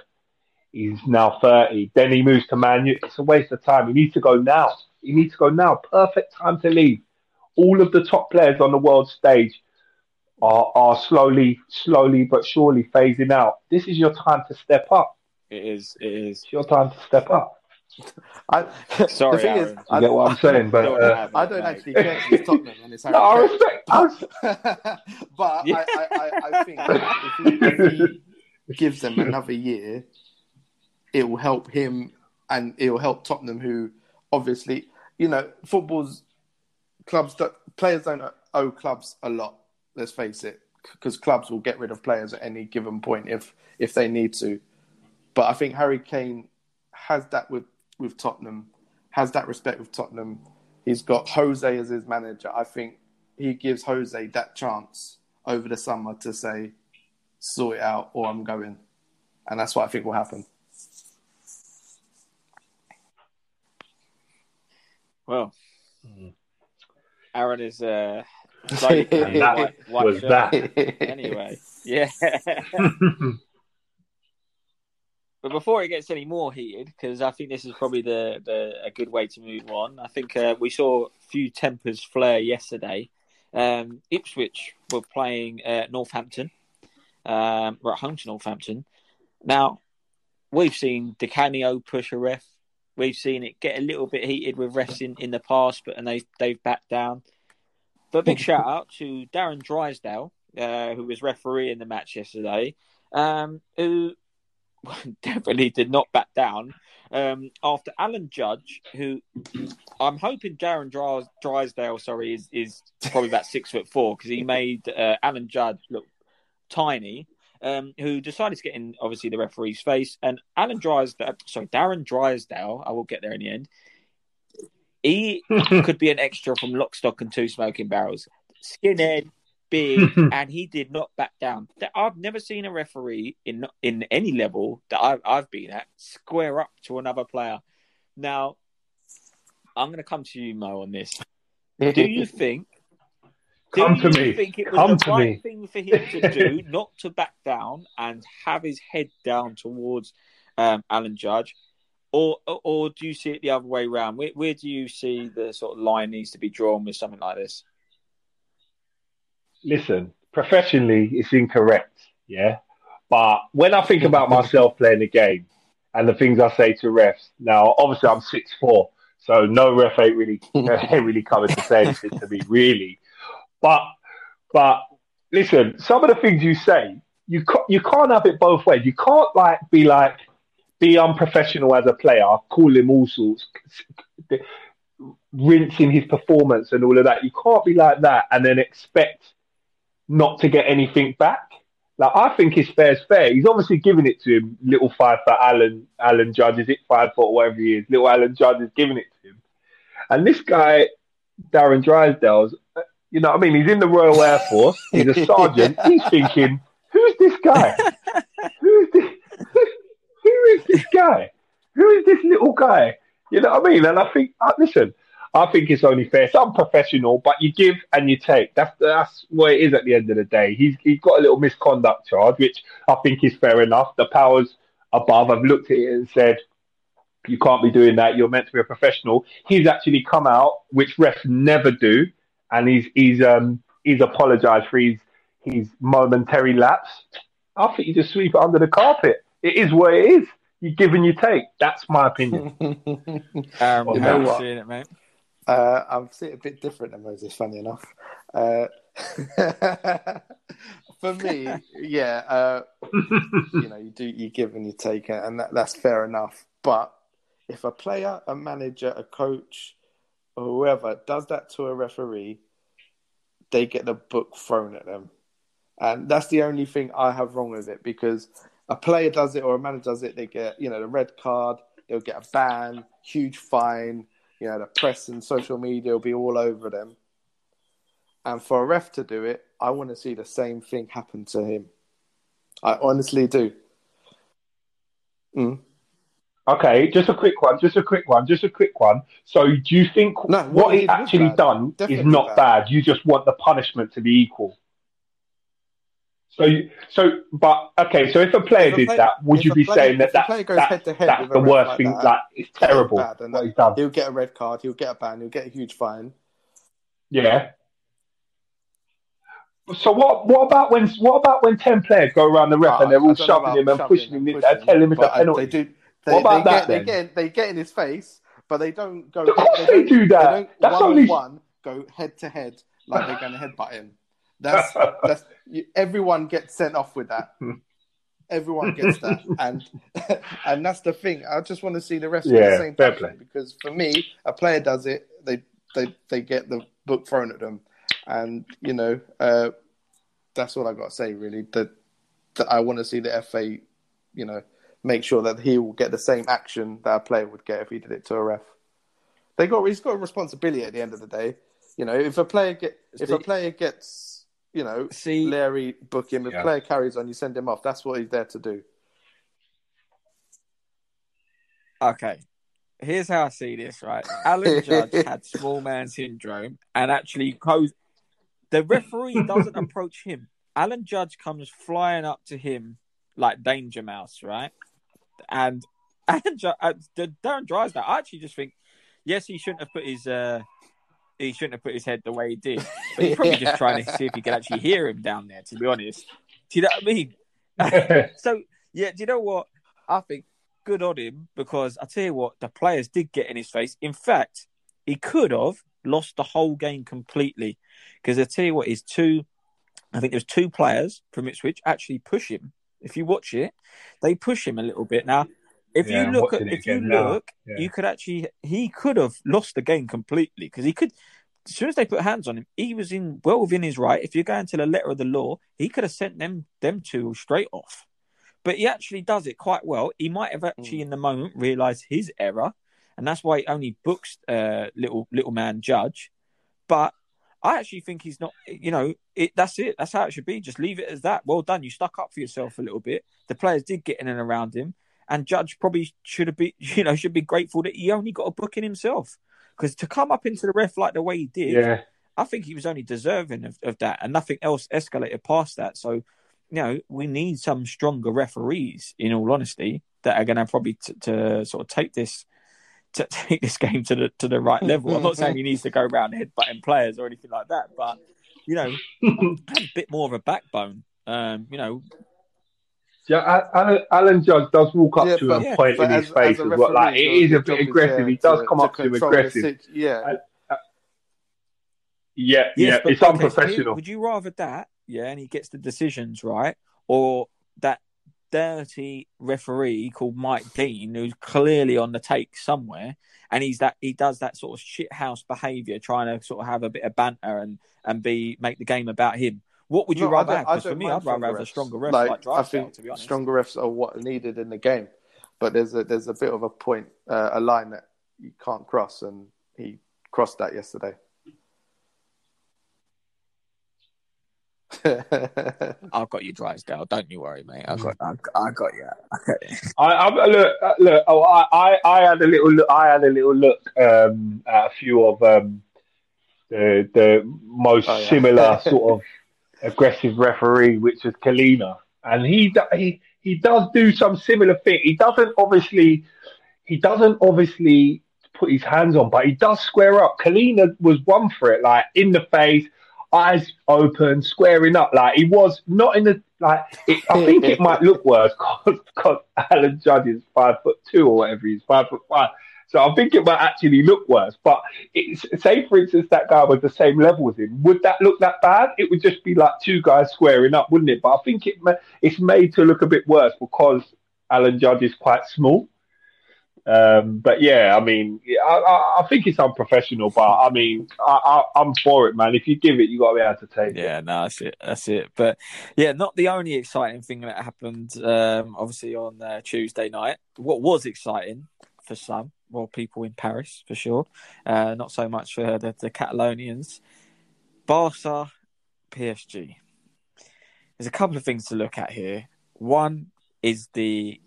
He's now 30. Then he moves to Man U. It's a waste of time. He needs to go now. He needs to go now. Perfect time to leave. All of the top players on the world stage are, are slowly, slowly but surely phasing out. This is your time to step up. It is. It is. It's your time to step up. I, Sorry, the thing Aaron. is, You I, get what I'm saying? But Don't uh, have I don't actually care it's Tottenham and it's Harry <laughs> no, I respect. I, <laughs> but Yeah. I, I, I, I think if he, if he gives them another year, it will help him and it will help Tottenham, who obviously, you know, football's clubs, that players don't owe clubs a lot. Let's face it, because clubs will get rid of players at any given point if if they need to. But I think Harry Kane has that with with Tottenham, has that respect with Tottenham. He's got Jose as his manager. I think he gives Jose that chance over the summer to say, sort it out or I'm going. And that's what I think will happen. Well, Aaron is uh, <laughs> And that <laughs> was that. Anyway, yeah. <laughs> But before it gets any more heated, because I think this is probably the, the a good way to move on. I think uh, we saw a few tempers flare yesterday. Um, Ipswich were playing uh, Northampton. Um, we're at home to Northampton. Now we've seen Di Canio push a ref. We've seen it get a little bit heated with refs in, in the past, but and they they've backed down. But a big shout out to Darren Drysdale, uh, who was refereeing the match yesterday, um, who <laughs> definitely did not back down um, after Alan Judge, who I'm hoping Darren Dry- Drysdale, sorry, is, is probably about six foot four because he made uh, Alan Judge look tiny. Um, who decided to get in, obviously, the referee's face. And Alan Drysdale, sorry, Darren Drysdale, I will get there in the end. He <laughs> could be an extra from Lock, Stock, and Two Smoking Barrels. Skinhead, big, <laughs> and he did not back down. I've never seen a referee in in any level that I've, I've been at square up to another player. Now, I'm going to come to you, Mo, on this. Do <laughs> you think? Come do to you me. think it was Come the to right me. thing for him to do, not to back down and have his head down towards um, Alan Judge, or or do you see it the other way around? Where, where do you see the sort of line needs to be drawn with something like this? listen, professionally, it's incorrect, yeah. But when I think about <laughs> myself playing the game and the things I say to refs, now obviously I'm six four, so no ref ain't really <laughs> <laughs> ain't really coming to say anything to me, really. But but listen, some of the things you say, you ca- you can't have it both ways. You can't like be like be unprofessional as a player, call him all sorts, rinsing his performance and all of that. You can't be like that and then expect not to get anything back. Like I think his fair's fair. He's obviously giving it to him. Little five for Alan Alan Judge is it five foot whatever he is. Little Alan Judge is giving it to him. And this guy, Darren Drysdale's, you know, what I mean, he's in the Royal Air Force. He's a sergeant. he's thinking, who's this guy? <laughs> Who's this? Who is this guy? Who is this little guy? You know what I mean? And I think, uh, listen, I think it's only fair. It's unprofessional, but you give and you take. That's that's what it is at the end of the day. He's he's got a little misconduct charge, which I think is fair enough. The powers above have looked at it and said, you can't be doing that. You're meant to be a professional. He's actually come out, which refs never do, and he's he's um he's apologised for his his momentary lapse. I think you just sweep it under the carpet. It is what it is. You give and you take. That's my opinion. <laughs> Um, You know what? seeing it, mate? Uh, I'm seeing it a bit different than Moses, funny enough. Uh, <laughs> for me, yeah, uh, you know, you do you give and you take, and that, that's fair enough. But if a player, a manager, a coach, or whoever does that to a referee, they get the book thrown at them, and that's the only thing I have wrong with it because a player does it or a manager does it, they get you know the red card, they'll get a ban, huge fine. You know, the press and social media will be all over them. And for a ref to do it, I want to see the same thing happen to him. I honestly do. Mm. Okay, just a quick one, just a quick one, just a quick one. So, do you think No, what, what he he did was actually done is not bad. bad. You just want the punishment to be equal. So, you, so, but okay. So, if a player If did that, would you be player- saying that a that's, player goes that- head-to-head that's with the worst like thing? that, it's That is terrible bad, what that- he's done. He'll get a red card. He'll get a ban. He'll get a huge fine. Yeah. So what? What about when? What about when ten players go around the ref Ah, and they're all shoving him and shoving pushing him and in pushing, telling him it's a uh, penalty? They do. They, What about they that get, they get they get in his face, but they don't go. Of course they do that. They That's one only- on one go head to head like they're going to headbutt him. That's <laughs> that's you, everyone gets sent off with that. Everyone gets that, <laughs> and <laughs> and that's the thing. I just want to see the rest of the same fair play. because for me, a player does it, they they they get the book thrown at them, and you know uh, that's all I got to say really. That that I want to see the FA, you know, make sure that he will get the same action that a player would get if he did it to a ref. They got he's got a responsibility at the end of the day. You know, if a player get if a player gets you know See- Larry book him, if Yeah. player carries on, you send him off. That's what he's there to do. Okay. Here's how I see this, right? Alan <laughs> Judge had small man syndrome and actually goes. The referee doesn't approach him. Alan Judge comes flying up to him like Danger Mouse, right? And <laughs> Alan Judge, uh, the- Darren Drysdale, I actually just think, yes, he shouldn't have put his uh, he shouldn't have put his head the way he did, <laughs> but he's probably just trying to see if he could actually hear him down there. To be honest, do you know what I mean? <laughs> so yeah, do you know what? I think good on him because I tell you what, the players did get in his face. In fact, he could have lost the whole game completely because I tell you what, his two, I think there's two players from Ipswich actually push him. If you watch it, they push him a little bit. Now, if Yeah, you look at, if you look, Yeah. you could actually, he could have lost the game completely because he could. As soon as they put hands on him, he was in well within his right. If you're going to the letter of the law, he could have sent them them two straight off. But he actually does it quite well. He might have actually, in the moment, realised his error, and that's why he only books uh, little little man Judge. But I actually think he's not. You know, it. That's it. That's how it should be. Just leave it as that. Well done. You stuck up for yourself a little bit. The players did get in and around him, and Judge probably should have been. <laughs> You know, should be grateful that he only got a booking himself. Because to come up into the ref like the way he did, yeah. I think he was only deserving of, of that, and nothing else escalated past that. So, you know, we need some stronger referees, in all honesty, that are going to probably t- to sort of take this to <laughs> take this game to the to the right level. I'm not saying he needs to go around headbutting players or anything like that, but you know, <laughs> a bit more of a backbone. Um, you know, Yeah, Alan, Alan Judge does walk up Yeah, to but- him yeah, point But in his as- face as as well. Like it referee, your- is your a bit aggressive. there He does to- come to up to him aggressive. sit- yeah, Uh, Yeah, Yes, yeah, it's okay, unprofessional. who- would you rather that, yeah, and he gets the decisions right, or that dirty referee called Mike Dean, who's clearly on the take somewhere, and he's that he does that sort of shithouse behaviour, trying to sort of have a bit of banter and and be make the game about him. What would you No, I rather don't- have? Because for me, I'd rather have a stronger ref Like, like, I Drysdale, think to be stronger refs are what are needed in the game, but there's a there's a bit of a point, uh, a line that you can't cross, and he crossed that yesterday. <laughs> I've got you, Drysdale. Don't you worry, mate. I got, I, I got you. I got you. I, I look, uh, look. Oh, I, I, I had a little look. I had a little look um, at a few of um, the the most Oh, yeah. similar sort of aggressive referee, which was Collina, and he he he does do some similar thing. He doesn't obviously he doesn't obviously put his hands on, but he does square up. Collina was one for it, like in the face, eyes open, squaring up. Like he was not in the like. It, I think it might look worse <laughs> because Alan Judge is five foot two or whatever. He's five foot five. So I think it might actually look worse. But say, for instance, that guy was the same level as him. Would that look that bad? It would just be like two guys squaring up, wouldn't it? But I think it it's made to look a bit worse because Alan Judge is quite small. Um, but yeah, I mean, I, I, I think it's unprofessional. But I mean, I, I'm for it, man. If you give it, you got to be able to take it. Yeah, no, that's it. That's it. But yeah, not the only exciting thing that happened. Um, obviously on uh, Tuesday night. What was exciting for some, well, people in Paris for sure. Uh, not so much for the, the Catalonians. Barca, PSG. There's a couple of things to look at here. One is the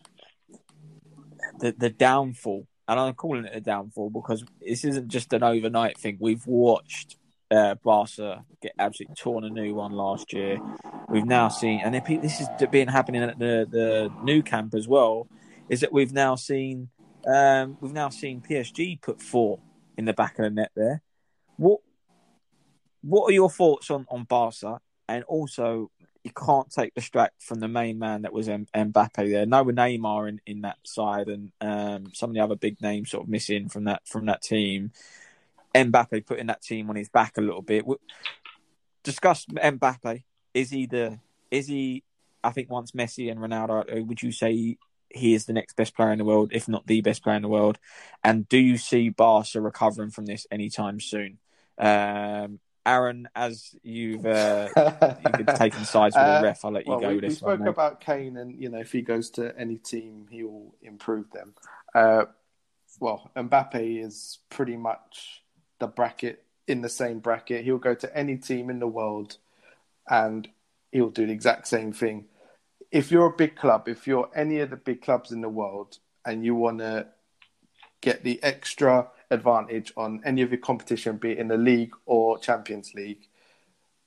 the the downfall, and I'm calling it a downfall because this isn't just an overnight thing. We've watched uh, Barca get absolutely torn a new one last year. We've now seen, and this is being happening at the the new camp as well. Is that we've now seen um, we've now seen PSG put four in the back of the net there. What what are your thoughts on on Barca? And also, you can't take the distract from the main man that was M- Mbappe there. No Neymar in, in that side, and um, some of the other big names sort of missing from that from that team. Mbappe putting that team on his back a little bit. Discuss Mbappe. Is he the? Is he? I think once Messi and Ronaldo, would you say he is the next best player in the world, if not the best player in the world? And do you see Barca recovering from this anytime soon? Um, Aaron, as you've uh, you've been taking <laughs> sides with the ref, I'll let you well, go we, with we this one. spoke mate. about Kane, and you know if he goes to any team, he will improve them. Uh, well, Mbappe is pretty much the bracket in the same bracket. He'll go to any team in the world, and he'll do the exact same thing. If you're a big club, if you're any of the big clubs in the world, and you want to get the extra advantage on any of your competition, be it in the league or Champions League,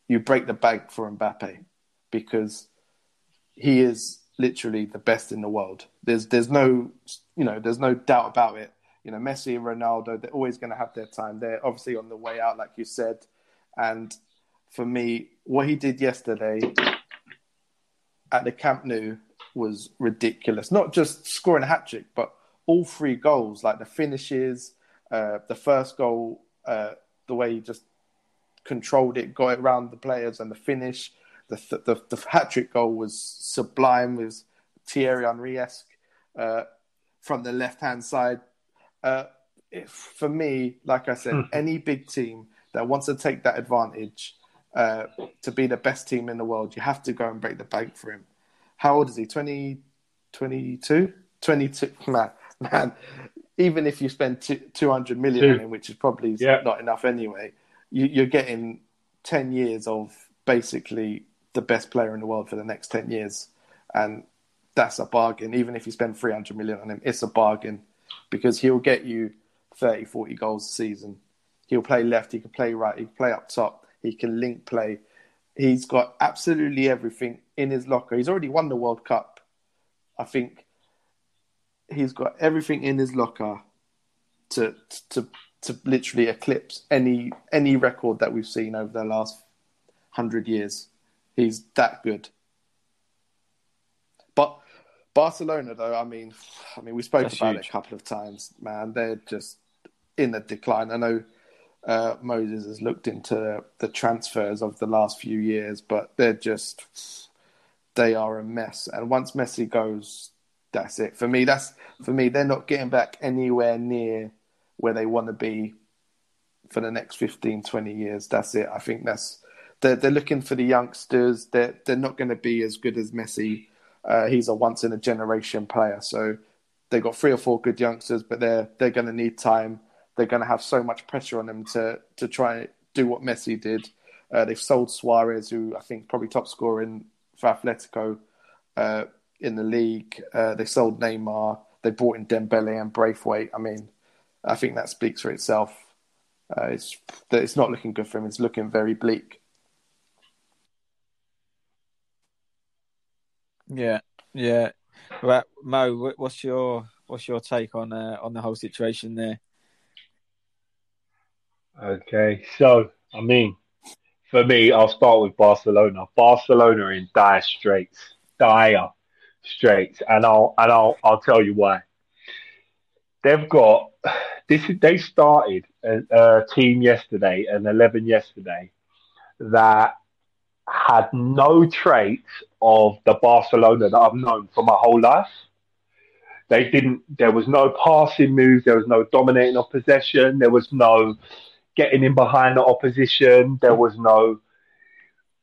you break the bank for Mbappe because he is literally the best in the world. There's there's no you know there's no doubt about it. You know Messi and Ronaldo they're always going to have their time. They're obviously on the way out, like you said. And for me, what he did yesterday at the Camp Nou was ridiculous. Not just scoring a hat trick, but all three goals, like the finishes, uh, the first goal, uh, the way he just controlled it, got it around the players, and the finish. The th- the, the hat trick goal was sublime. It was Thierry Henry esque uh, from the left hand side. Uh, if, for me, like I said, any big team that wants to take that advantage uh, to be the best team in the world, you have to go and break the bank for him. How old is he? 20, 22? 22. <laughs> Man, man. Even if you spend two, 200 million Two. on him, which is probably Yeah. not enough anyway, you, you're getting 10 years of basically the best player in the world for the next 10 years. And that's a bargain. Even if you spend 300 million on him, it's a bargain because he'll get you 30, 40 goals a season. He'll play left, he can play right, he can play up top, he can link play. He's got absolutely everything in his locker. He's already won the World Cup. I think he's got everything in his locker to to to literally eclipse any any record that we've seen over the last hundred years. He's that good. But Barcelona, though, I mean, I mean, we spoke That's about huge. it a couple of times. Man, they're just in a decline. I know uh, Moses has looked into the transfers of the last few years, but they're just they are a mess. And once Messi goes, that's it for me. That's for me. They're not getting back anywhere near where they want to be for the next 15, 20 years. That's it. I think that's they're they're looking for the youngsters. They're they're not going to be as good as Messi. Uh, he's a once in a generation player, so they've got three or four good youngsters, but they're they're going to need time. They're going to have so much pressure on them to to try do what Messi did. Uh, they've sold Suarez, who I think probably top scorer in for Atletico uh, in the league. Uh, they sold Neymar. They brought in Dembele and Braithwaite. I mean, I think that speaks for itself. Uh, it's it's not looking good for him. It's looking very bleak. Yeah, yeah. Mo, what's your what's your take on uh, on the whole situation there? Okay, so I mean, for me, I'll start with Barcelona. Barcelona in dire straits, dire straits, and I'll and I'll I'll tell you why. They've got this. They started a, a team yesterday, an eleven yesterday, that had no traits of the Barcelona that I've known for my whole life. They didn't. There was no passing moves. There was no dominating of possession. There was no getting in behind the opposition. There was no.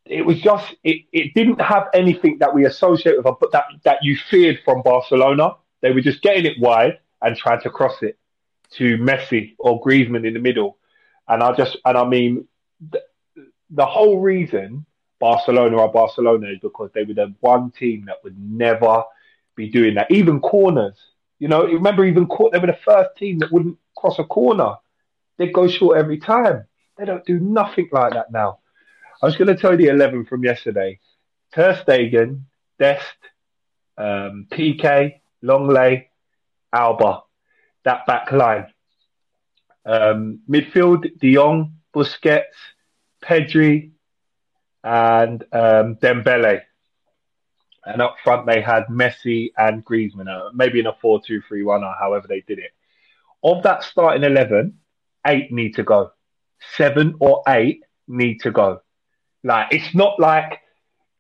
It was just. It, it didn't have anything that we associate with, that that you feared from Barcelona. They were just getting it wide and trying to cross it to Messi or Griezmann in the middle. And I just and I mean the, the whole reason Barcelona are Barcelona is because they were the one team that would never be doing that. Even corners, you know, remember even they were the first team that wouldn't cross a corner. They'd go short every time. They don't do nothing like that now. I was going to tell you the 11 from yesterday. Ter Stegen, Dest, um, Piqué, Lenglet, Alba. That back line. Um, midfield, De Jong, Busquets, Pedri, and um, Dembele. And up front, they had Messi and Griezmann, uh, maybe in a 4 2 3 1 or however they did it. Of that starting 11, eight need to go. Seven or eight need to go. Like, it's not like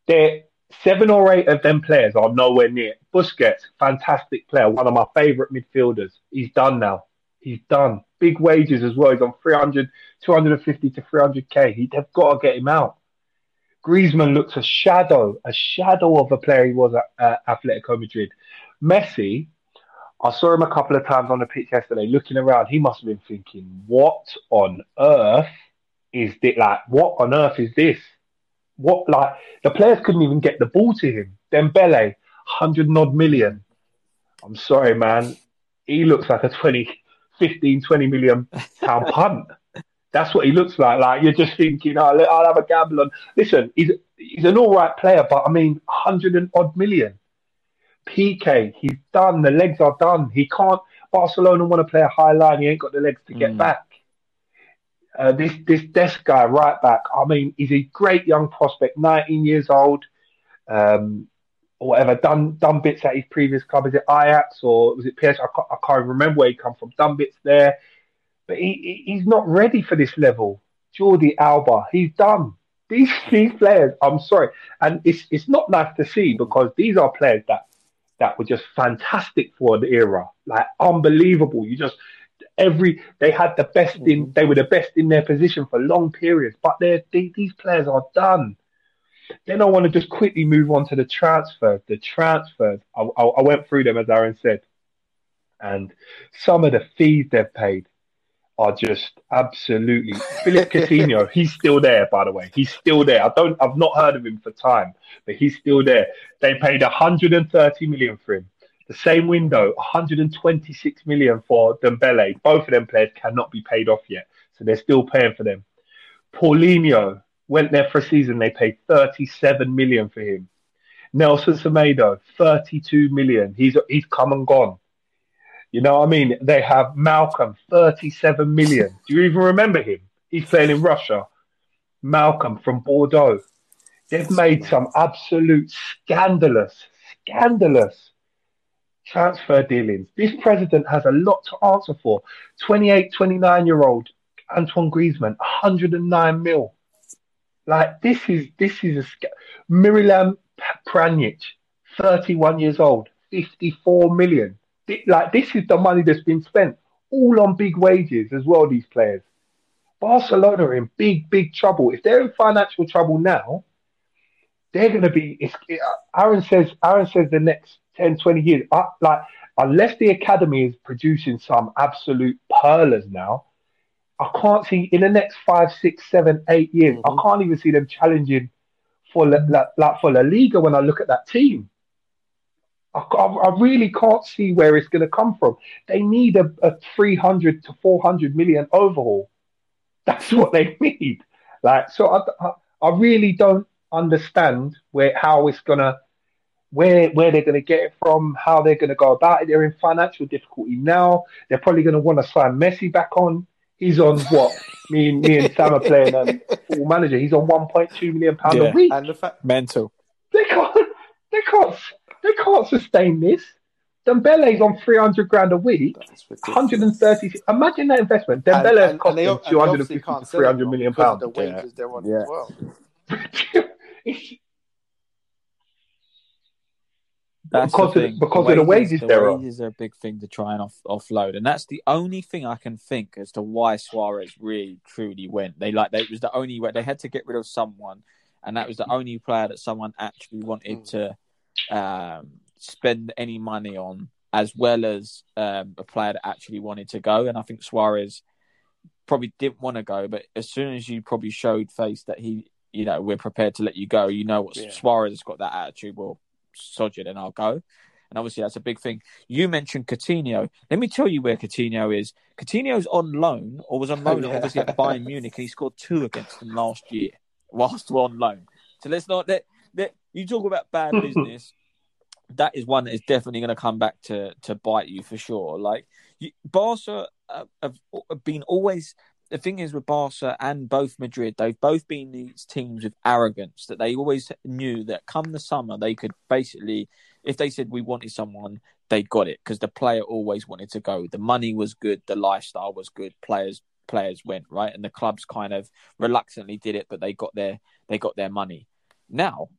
they're seven or eight of them players are nowhere near. Busquets, fantastic player, one of my favourite midfielders. He's done now. He's done. Big wages as well. He's on 300, 250 to 300k. He, they've got to get him out. Griezmann looks a shadow, a shadow of a player he was at uh, Atletico Madrid. Messi, I saw him a couple of times on the pitch yesterday, looking around. He must have been thinking, "What on earth is this? Like, what on earth is this? What like the players couldn't even get the ball to him. Dembele, hundred odd million. I'm sorry, man. He looks like a 20, 15, 20 million pound <laughs> punt. That's what he looks like. Like you're just thinking, oh, I'll have a gamble on. Listen, he's he's an all right player, but I mean, hundred and odd million. Piqué, he's done. The legs are done. He can't. Barcelona want to play a high line. He ain't got the legs to get mm. back. Uh, this this Dest guy, right back. I mean, he's a great young prospect, 19 years old, um, or whatever. Done done bits at his previous club. Is it Ajax or was it PS? I can't, I can't remember where he come from. Done bits there but he, he's not ready for this level. Jordi Alba, he's done. These <laughs> these players, I'm sorry, and it's it's not nice to see because these are players that that were just fantastic for the era, like unbelievable. You just every they had the best in mm-hmm. they were the best in their position for long periods, but they these players are done. Then I want to just quickly move on to the transfers. The transfers, I, I, I went through them as Aaron said, and some of the fees they've paid are just absolutely Philippe Coutinho. he's still there, by the way. He's still there. I don't. I've not heard of him for time, but he's still there. They paid 130 million for him. The same window, 126 million for Dembele. Both of them players cannot be paid off yet, so they're still paying for them. Paulinho went there for a season. They paid 37 million for him. Nelson Semedo, 32 million. He's he's come and gone. You know what I mean? They have Malcom, 37 million. Do you even remember him? He's playing in Russia. Malcom from Bordeaux. They've made some absolute scandalous, scandalous transfer dealings. This president has a lot to answer for. 28, 29 year old Antoine Griezmann, 109 mil. Like this is this is a sc- Miralem Pjanic, 31 years old, 54 million like this is the money that's been spent all on big wages as well. These players, Barcelona are in big, big trouble. If they're in financial trouble now, they're going to be. It, Aaron says. Aaron says the next 10, 20 years. Uh, like unless the academy is producing some absolute pearlers now, I can't see in the next five, six, seven, eight years. Mhm. I can't even see them challenging for La, La, for La Liga when I look at that team. I, I really can't see where it's going to come from. They need a, a 300 to 400 million overhaul. That's what they <laughs> need. Like, so I, I, I really don't understand where how it's gonna where where they're gonna get it from, how they're gonna go about it. They're in financial difficulty now. They're probably gonna want to sign Messi back on. He's on what? <laughs> me, and me and Sam are playing um, football manager. He's on 1.2 million pound Yeah. a week. And the fact, Mental. They can't. They can't. They can't sustain this. Dembele's on 300 grand a week. 130. Imagine that investment. And- Dembele and- has and cost them and they 250 obviously to can't sell it 300 now million because pounds. the wages they're on Yeah. as well. <laughs> That's Because the of- thing. because of the wages the they're on. wages are a big thing to try and off, offload, and that's the only thing I can think as to why Suarez really truly went. They like they, it was the only way they had to get rid of someone, and that was the only player that someone actually wanted mm. to um, spend any money on, as well as um, a player that actually wanted to go. And I think Suarez probably didn't want to go, but as soon as you probably showed face that he, you know, we're prepared to let you go, you know what Yeah. Suarez has got that attitude. Well, sod you, then I'll go. And obviously, that's a big thing. You mentioned Coutinho. Let me tell you where Coutinho is. Coutinho's on loan, or was on loan, <laughs> obviously, at Bayern Munich, and he scored two against them last year whilst we're on loan. So let's not let you talk about bad <laughs> business. that is one that is definitely going to come back to to bite you for sure. Like you, Barca uh, have, have been always. The thing is with Barca and both Madrid, they've both been these teams with arrogance that they always knew that come the summer they could basically, if they said we wanted someone, they got it because the player always wanted to go. The money was good, the lifestyle was good. Players players went right, and the clubs kind of reluctantly did it, but they got their they got their money. Now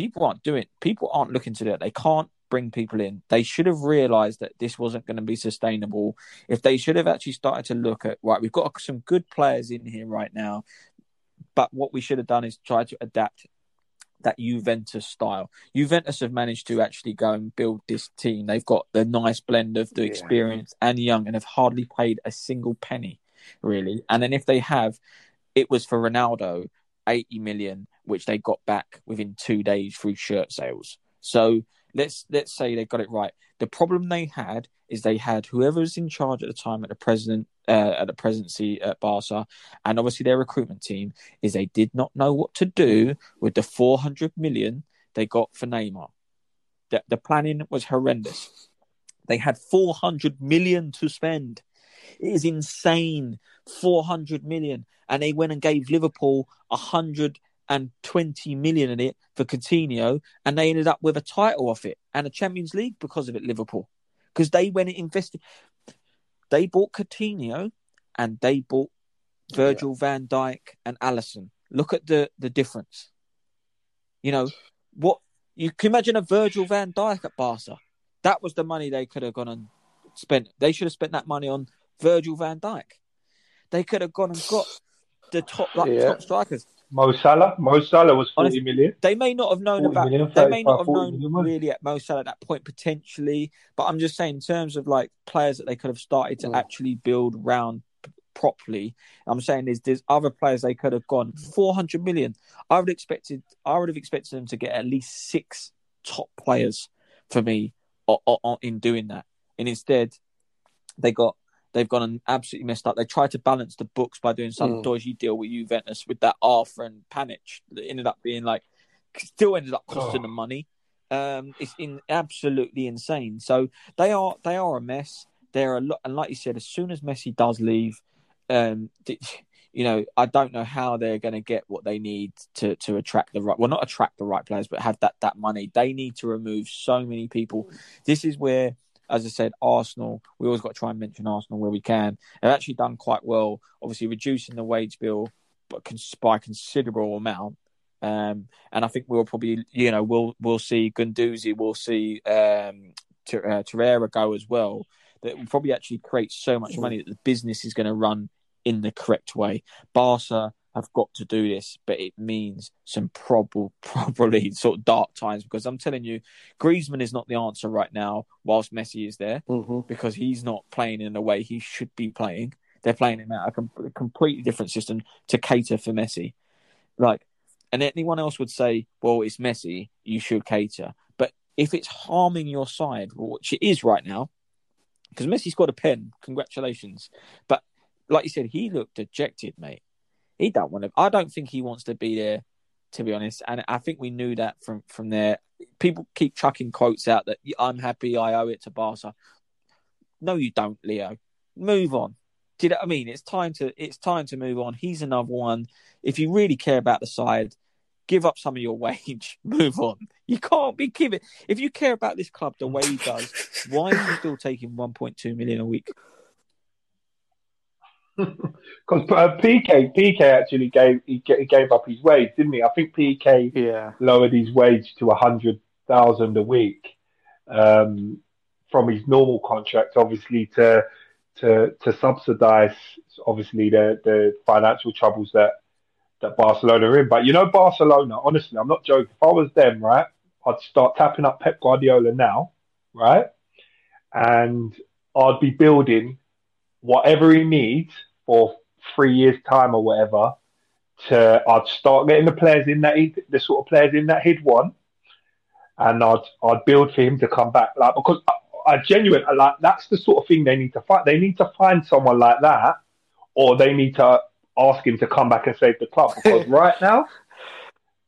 people aren't doing people aren't looking to do it they can't bring people in they should have realized that this wasn't going to be sustainable if they should have actually started to look at right we've got some good players in here right now but what we should have done is try to adapt that Juventus style. Juventus have managed to actually go and build this team. They've got the nice blend of the Yeah. experience and young and have hardly paid a single penny, really. And then if they have, it was for Ronaldo, 80 million, which they got back within two days through shirt sales. So let's let's say they got it right. The problem they had is they had whoever was in charge at the time at the president uh, at the presidency at Barca, and obviously their recruitment team is they did not know what to do with the 400 million they got for Neymar. The, the planning was horrendous. They had 400 million to spend. It is insane. 400 million. And they went and gave Liverpool 120 million in it for Coutinho, and they ended up with a title off it and a Champions League because of it, Liverpool. Because they went and invested. They bought Coutinho and they bought Virgil van Dijk and Alisson. Look at the, the difference. You know, what you can imagine a Virgil van Dijk at Barca. That was the money they could have gone and spent. They should have spent that money on Virgil van Dijk. They could have gone and got the top like Yeah. top strikers. Mo Salah. Mo Salah was 40 Honestly, million. They may not have known about. million, they may not have known million really at Mo Salah at that point potentially. But I'm just saying in terms of like players that they could have started to Mm. actually build round properly. I'm saying is there's other players they could have gone 400 million. I would expected. I would have expected them to get at least six top players for me o- o- o- in doing that. And instead, they got they've gone and absolutely messed up. They tried to balance the books by doing some Mm. dodgy deal with Juventus with that Arthur and Pjanic that ended up being like still ended up costing Oh. them money. Um, it's in absolutely insane. So they are they are a mess. They're a lot, and like you said, as soon as Messi does leave, um, you know, I don't know how they're going to get what they need to to attract the right. Well, not attract the right players, but have that that money. They need to remove so many people. This is where, as I said, Arsenal. We always got to try and mention Arsenal where we can. They've actually done quite well. Obviously, reducing the wage bill, but by a considerable amount. Um, and I think we'll probably, you know, we'll we'll see Guendouzi, we'll see um, Ter- uh, Torreira go as well. That will probably actually create so much money that the business is going to run in the correct way. Barca have got to do this, but it means some prob- <laughs> probably sort of dark times because I'm telling you, Griezmann is not the answer right now. Whilst Messi is there, Mhm. because he's not playing in the way he should be playing. they're playing him out a, com- a completely different system to cater for Messi. Like, and anyone else would say, well, it's Messi, you should cater. But if it's harming your side, which it is right now, because Messi's got a pen, congratulations. But like you said, he looked dejected, mate. He don't want to. I don't think he wants to be there, to be honest. And I think we knew that from from there. People keep chucking quotes out that I'm happy, I owe it to Barca. No, you don't, Leo. Move on. Do you know what I mean? It's time to it's time to move on. He's another one. If you really care about the side, give up some of your <laughs> wage. Move on. You can't be giving. If you care about this club the way he does, why are you still taking 1.2 million a week? <laughs> Because uh, Piqué Piqué actually gave he, he gave up his wage, didn't he? I think Piqué Yeah. lowered his wage to a hundred thousand a week um, from his normal contract, obviously to to to subsidise obviously the the financial troubles that that Barcelona are in. But you know, Barcelona, honestly, I'm not joking. If I was them, right, I'd start tapping up Pep Guardiola now, right, and I'd be building whatever he needs for three years time or whatever. To I'd start getting the players in that he, the sort of players in that he'd want, and I'd I'd build for him to come back. Like because I, I genuine like that's the sort of thing they need to find. They need to find someone like that, or they need to ask him to come back and save the club. Because <laughs> right now,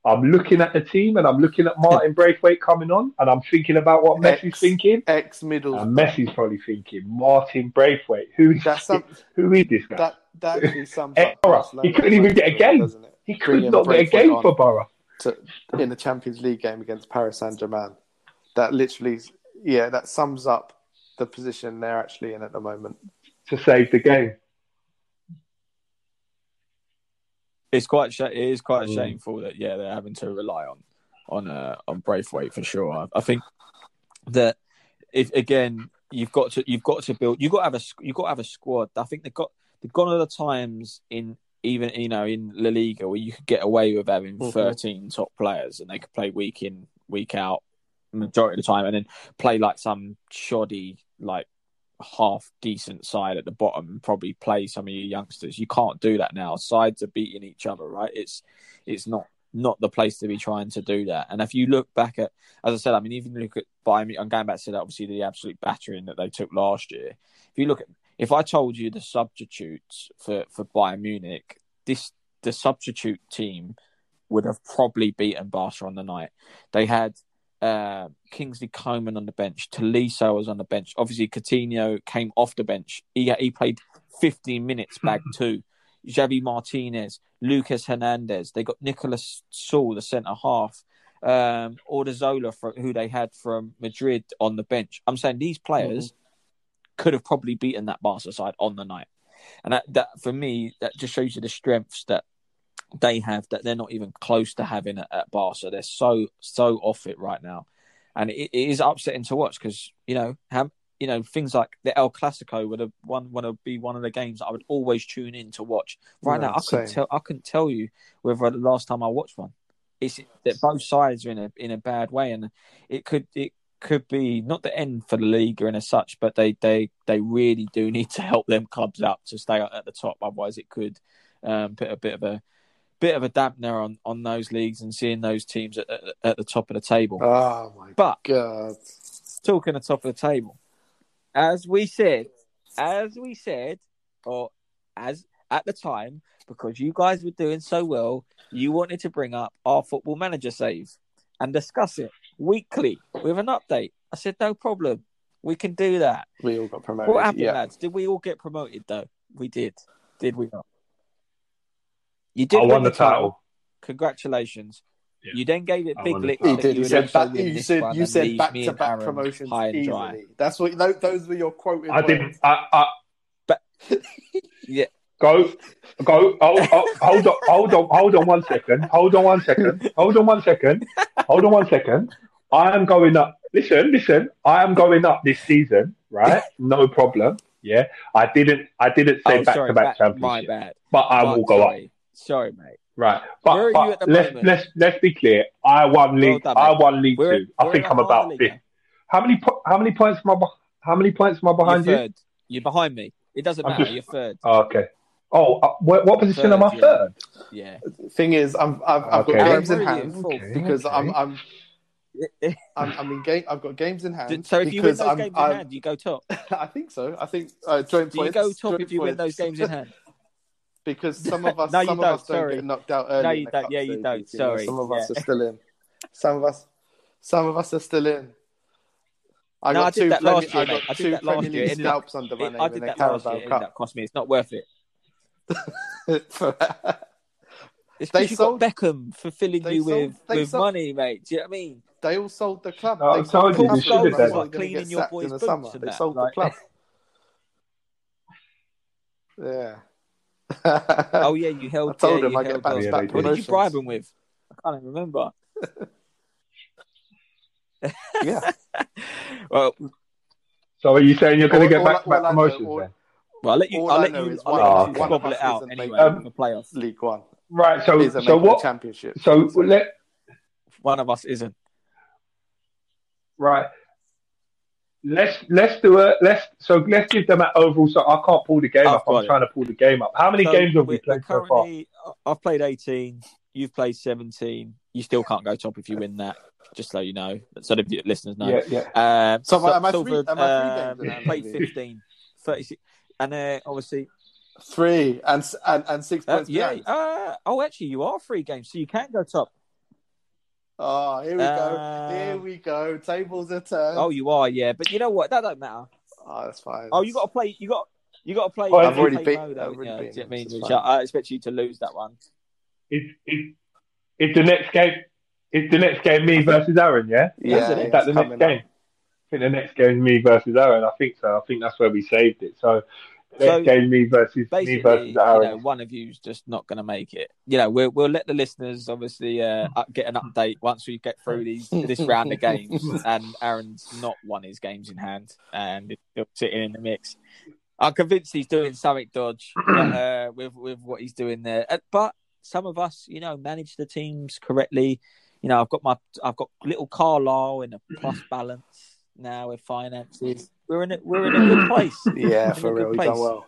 I'm looking at the team and I'm looking at Martin Braithwaite coming on, and I'm thinking about what Messi's Ex- thinking. Ex middle. And Messi's probably thinking Martin Braithwaite. Who is That's <laughs> some- who is this guy? That that actually sums up. all right, Barcelona he couldn't even get a game. doesn't it? he could not get a game for Boro. to, in the Champions League game against Paris Saint Germain. That literally, yeah, that sums up the position they're actually in at the moment. to save the game. It's quite sh- it is quite Mm. shameful that yeah they're having to rely on on uh, on Braithwaite for sure. I, I think that if again you've got to you've got to build you've got to have a you've got to have a squad. I think they've got they've gone other times in even you know in La Liga where you could get away with having Mhm. 13 top players and they could play week in week out majority of the time and then play like some shoddy like half decent side at the bottom and probably play some of your youngsters. You can't do that now. Sides are beating each other, right? It's it's not not the place to be trying to do that. And if you look back at, as I said, I mean, even look at Bayern. I'm going back to that, obviously the absolute battering that they took last year. If you look at, if I told you the substitutes for for Bayern Munich, this the substitute team would have probably beaten Barca on the night. They had uh, Kingsley Coman on the bench. Tolisso was on the bench. Obviously, Coutinho came off the bench. He he played 15 minutes back two. Javi Martinez, Lucas Hernandez. They got Niklas Süle, the centre half. Um, Odriozola, for, who they had from Madrid on the bench. I'm saying these players could have probably beaten that Barca side on the night. And that, that for me, that just shows you the strengths that they have that they're not even close to having at, at Barca. They're so so off it right now, and it, it is upsetting to watch because you know have you know things like the El Clasico would have one would have be one of the games I would always tune in to watch. Right Yeah, now, I couldn't tell I couldn't tell you whether the last time I watched one. It's that both sides are in a in a bad way, and it could it could be not the end for the league and as such, but they they they really do need to help them clubs out to stay at the top. Otherwise, it could um, put a bit of a bit of a dampener on, on those leagues and seeing those teams at, at, at the top of the table. Oh my But god! talking the top of the table, as we said, as we said, or as at the time, because you guys were doing so well, you wanted to bring up our football manager save and discuss it weekly with an update. I said, no problem. We can do that. We all got promoted. What happened, yeah. lads? Did we all get promoted though? We did. Did we not? You did I win won the title. Congratulations. Yeah. You then gave it I big won the licks. title. He that did. you You said back, you said, you said back to back Aaron promotions high and dry. easily. That's what those, those were your quoted I words. didn't. I, I <laughs> Yeah. go, go. Oh, oh, hold on, hold on, hold on one second. Hold on one second. Hold on one second. Hold on one second. I am going up. Listen, listen. I am going up this season, right? No problem. Yeah, I didn't. I didn't say Oh, back sorry, to back back- my bad. but I My- will go up. Sorry. Sorry, mate. Right, but, Where are but you at the let's moment? let's let's be clear. I won league. done, I won league We're- two. I we're think I'm about Harley fifth. How many po- how many points am I? beh- How many points am I behind You're you? third. You're behind me. It doesn't I'm matter. just- You're third. Oh, okay. Oh, uh, what, what position Third, am I yeah. third? Yeah. Thing is, I'm, I've, I've Okay. got games in hand involved. because Okay. I'm, I'm, <laughs> I'm, I'm in game. I've got games in hand. so if you win those I'm, games I'm, in hand, you go top. <laughs> I think so. I think uh, joint Do you go top if you win those games in hand? <laughs> because <laughs> some of us, No, you some don't, of us don't sorry. get knocked out early. No, in you don't. Yeah, you stages, don't. know. Sorry. Some of us are still in. Some of us, some of us are still in. I No, got I did two that Premier, last year, I got. I did two that last Premier year. League It ended up- scalps under my It- name I in did the that last year. Carabao Cup. up cost me. It's not worth it. <laughs> It's They because you got sold- Beckham fulfilling they you sold- with, with sold- money, mate. Do you know what I mean? they all sold the club. No, they I sold told you, the they club. should have They done. Cleaning your sacked boys' in the boots summer. They that, sold like- the club. <laughs> Yeah. <laughs> Oh yeah, you held. I told yeah, him I get held back on. What back did you promotions. bribe him with? I can't even remember. <laughs> yeah. <laughs> Well, So are you saying you're going to get back to I- back all I know- promotions all- then? well, I'll let you. I'll let you. I'll let you us- squabble one it out isn't anyway making- for playoffs. League One. Right. So so what? the championship. So let One of us isn't. right. Let's let's do a let's so let's give them an overall. So I can't pull the game I've up. I'm it. trying to pull the game up. How many So games have we played so far? I've played 18. You've played 17. You still can't go top if you win that. Just so you know, so the listeners know. Yeah, yeah. Um, So am I- am I three- am I three um, games in played 15, 36, and uh, obviously, Three and and, and six uh, points yeah. Uh, oh, actually, you are three games, so you can go top. Oh, here we go. Um, Here we go. Tables are turned. Oh, you are, yeah. But you know what? That don't matter. Oh, that's fine. Oh, you got to play. You got. You got to play. Oh, I've UK already beat- mode, I've already you? beaten Do you know I mean? Which I. I expect you to lose that one. Is is is the next game? Is the next game me versus Aaron? Yeah. yeah, Isn't it? Is that the next coming game? up. I think the next game is me versus Aaron. I think so. I think that's where we saved it. So next So, game me versus me versus you know, one of you's just not going to make it. You know, we'll we'll let the listeners obviously uh, get an update once we get through these this round of games. <laughs> And Aaron's not won his games in hand, and still sitting in the mix. I'm convinced he's doing something dodge <clears throat> but, uh, with with what he's doing there. Uh, But some of us, you know, manage the teams correctly. You know, I've got my I've got little Carlisle in a plus <clears throat> balance now with finances. We're in a, we're in a good place. <laughs> Yeah, for real. You've done well.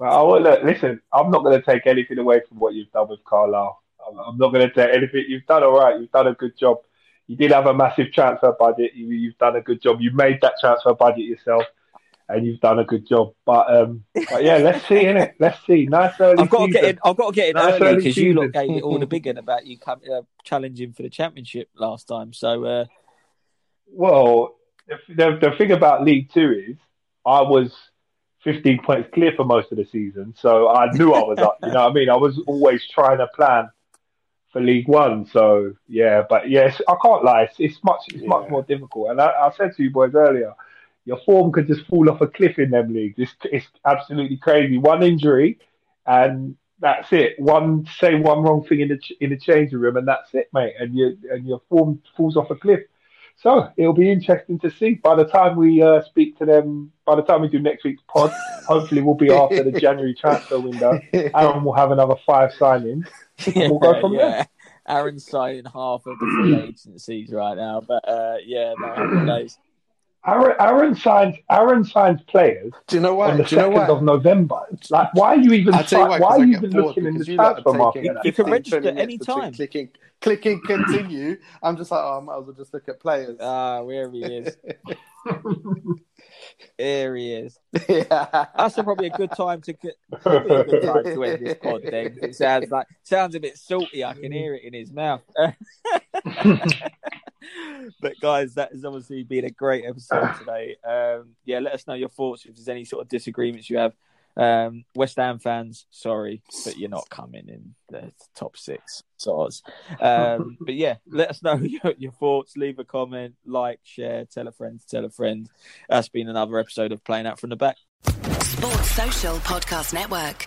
Well, I will, look, listen, I'm not going to take anything away from what you've done with Carlisle. I'm, I'm not going to take anything. You've done all right. You've done a good job. You did have a massive transfer budget. You, you've done a good job. You made that transfer budget yourself, and you've done a good job. But, um, but yeah, let's see, innit? <laughs> Let's see. Nice early I've got to get in. I've got to get in Nice early because you lot gave it all the big one <laughs> about you come, uh, challenging for the championship last time. So uh, Well, the, the, the thing about League Two is I was 15 points clear for most of the season, so I knew I was up. You know what I mean? I was always trying to plan for League One. So yeah, but yes, I can't lie. It's, it's much it's much more difficult. And I, I said to you boys earlier, your form could just fall off a cliff in them leagues. It's it's absolutely crazy. One injury, and that's it. One say one wrong thing in the ch- in the changing room, and that's it, mate. And your and your form falls off a cliff. So it'll be interesting to see. By the time we uh, speak to them, by the time we do next week's pod, <laughs> hopefully we'll be after the January transfer window. <laughs> Aaron will have another five signings. <laughs> yeah, We'll go from there. Aaron's signing half of the free agencies right now, but uh, yeah, no. Aaron, Aaron signs Aaron signs players Do you know why? on the Do you second of November. Like, why are you even I'll tell you si- why, why 'cause are you even looking in the because you lot transfer market? taking You can time? 15, register 20 any time. Clicking, clicking, continue. I'm just like, oh, I might as well just look at players. Ah, where he is. <laughs> There he is. yeah. That's probably a good time to get. A good time to end this pod. Then it sounds like sounds a bit salty. I can hear it in his mouth. <laughs> but guys, that has obviously been a great episode <sighs> today. Um, yeah, let us know your thoughts if there's any sort of disagreements you have. Um, West Ham fans, sorry, but you're not coming in the top six. Soz. Um, <laughs> but yeah, let us know <laughs> your, your thoughts. Leave a comment, like, share, tell a friend, tell a friend. That's been another episode of Playing Out from the Back. Sports Social Podcast Network.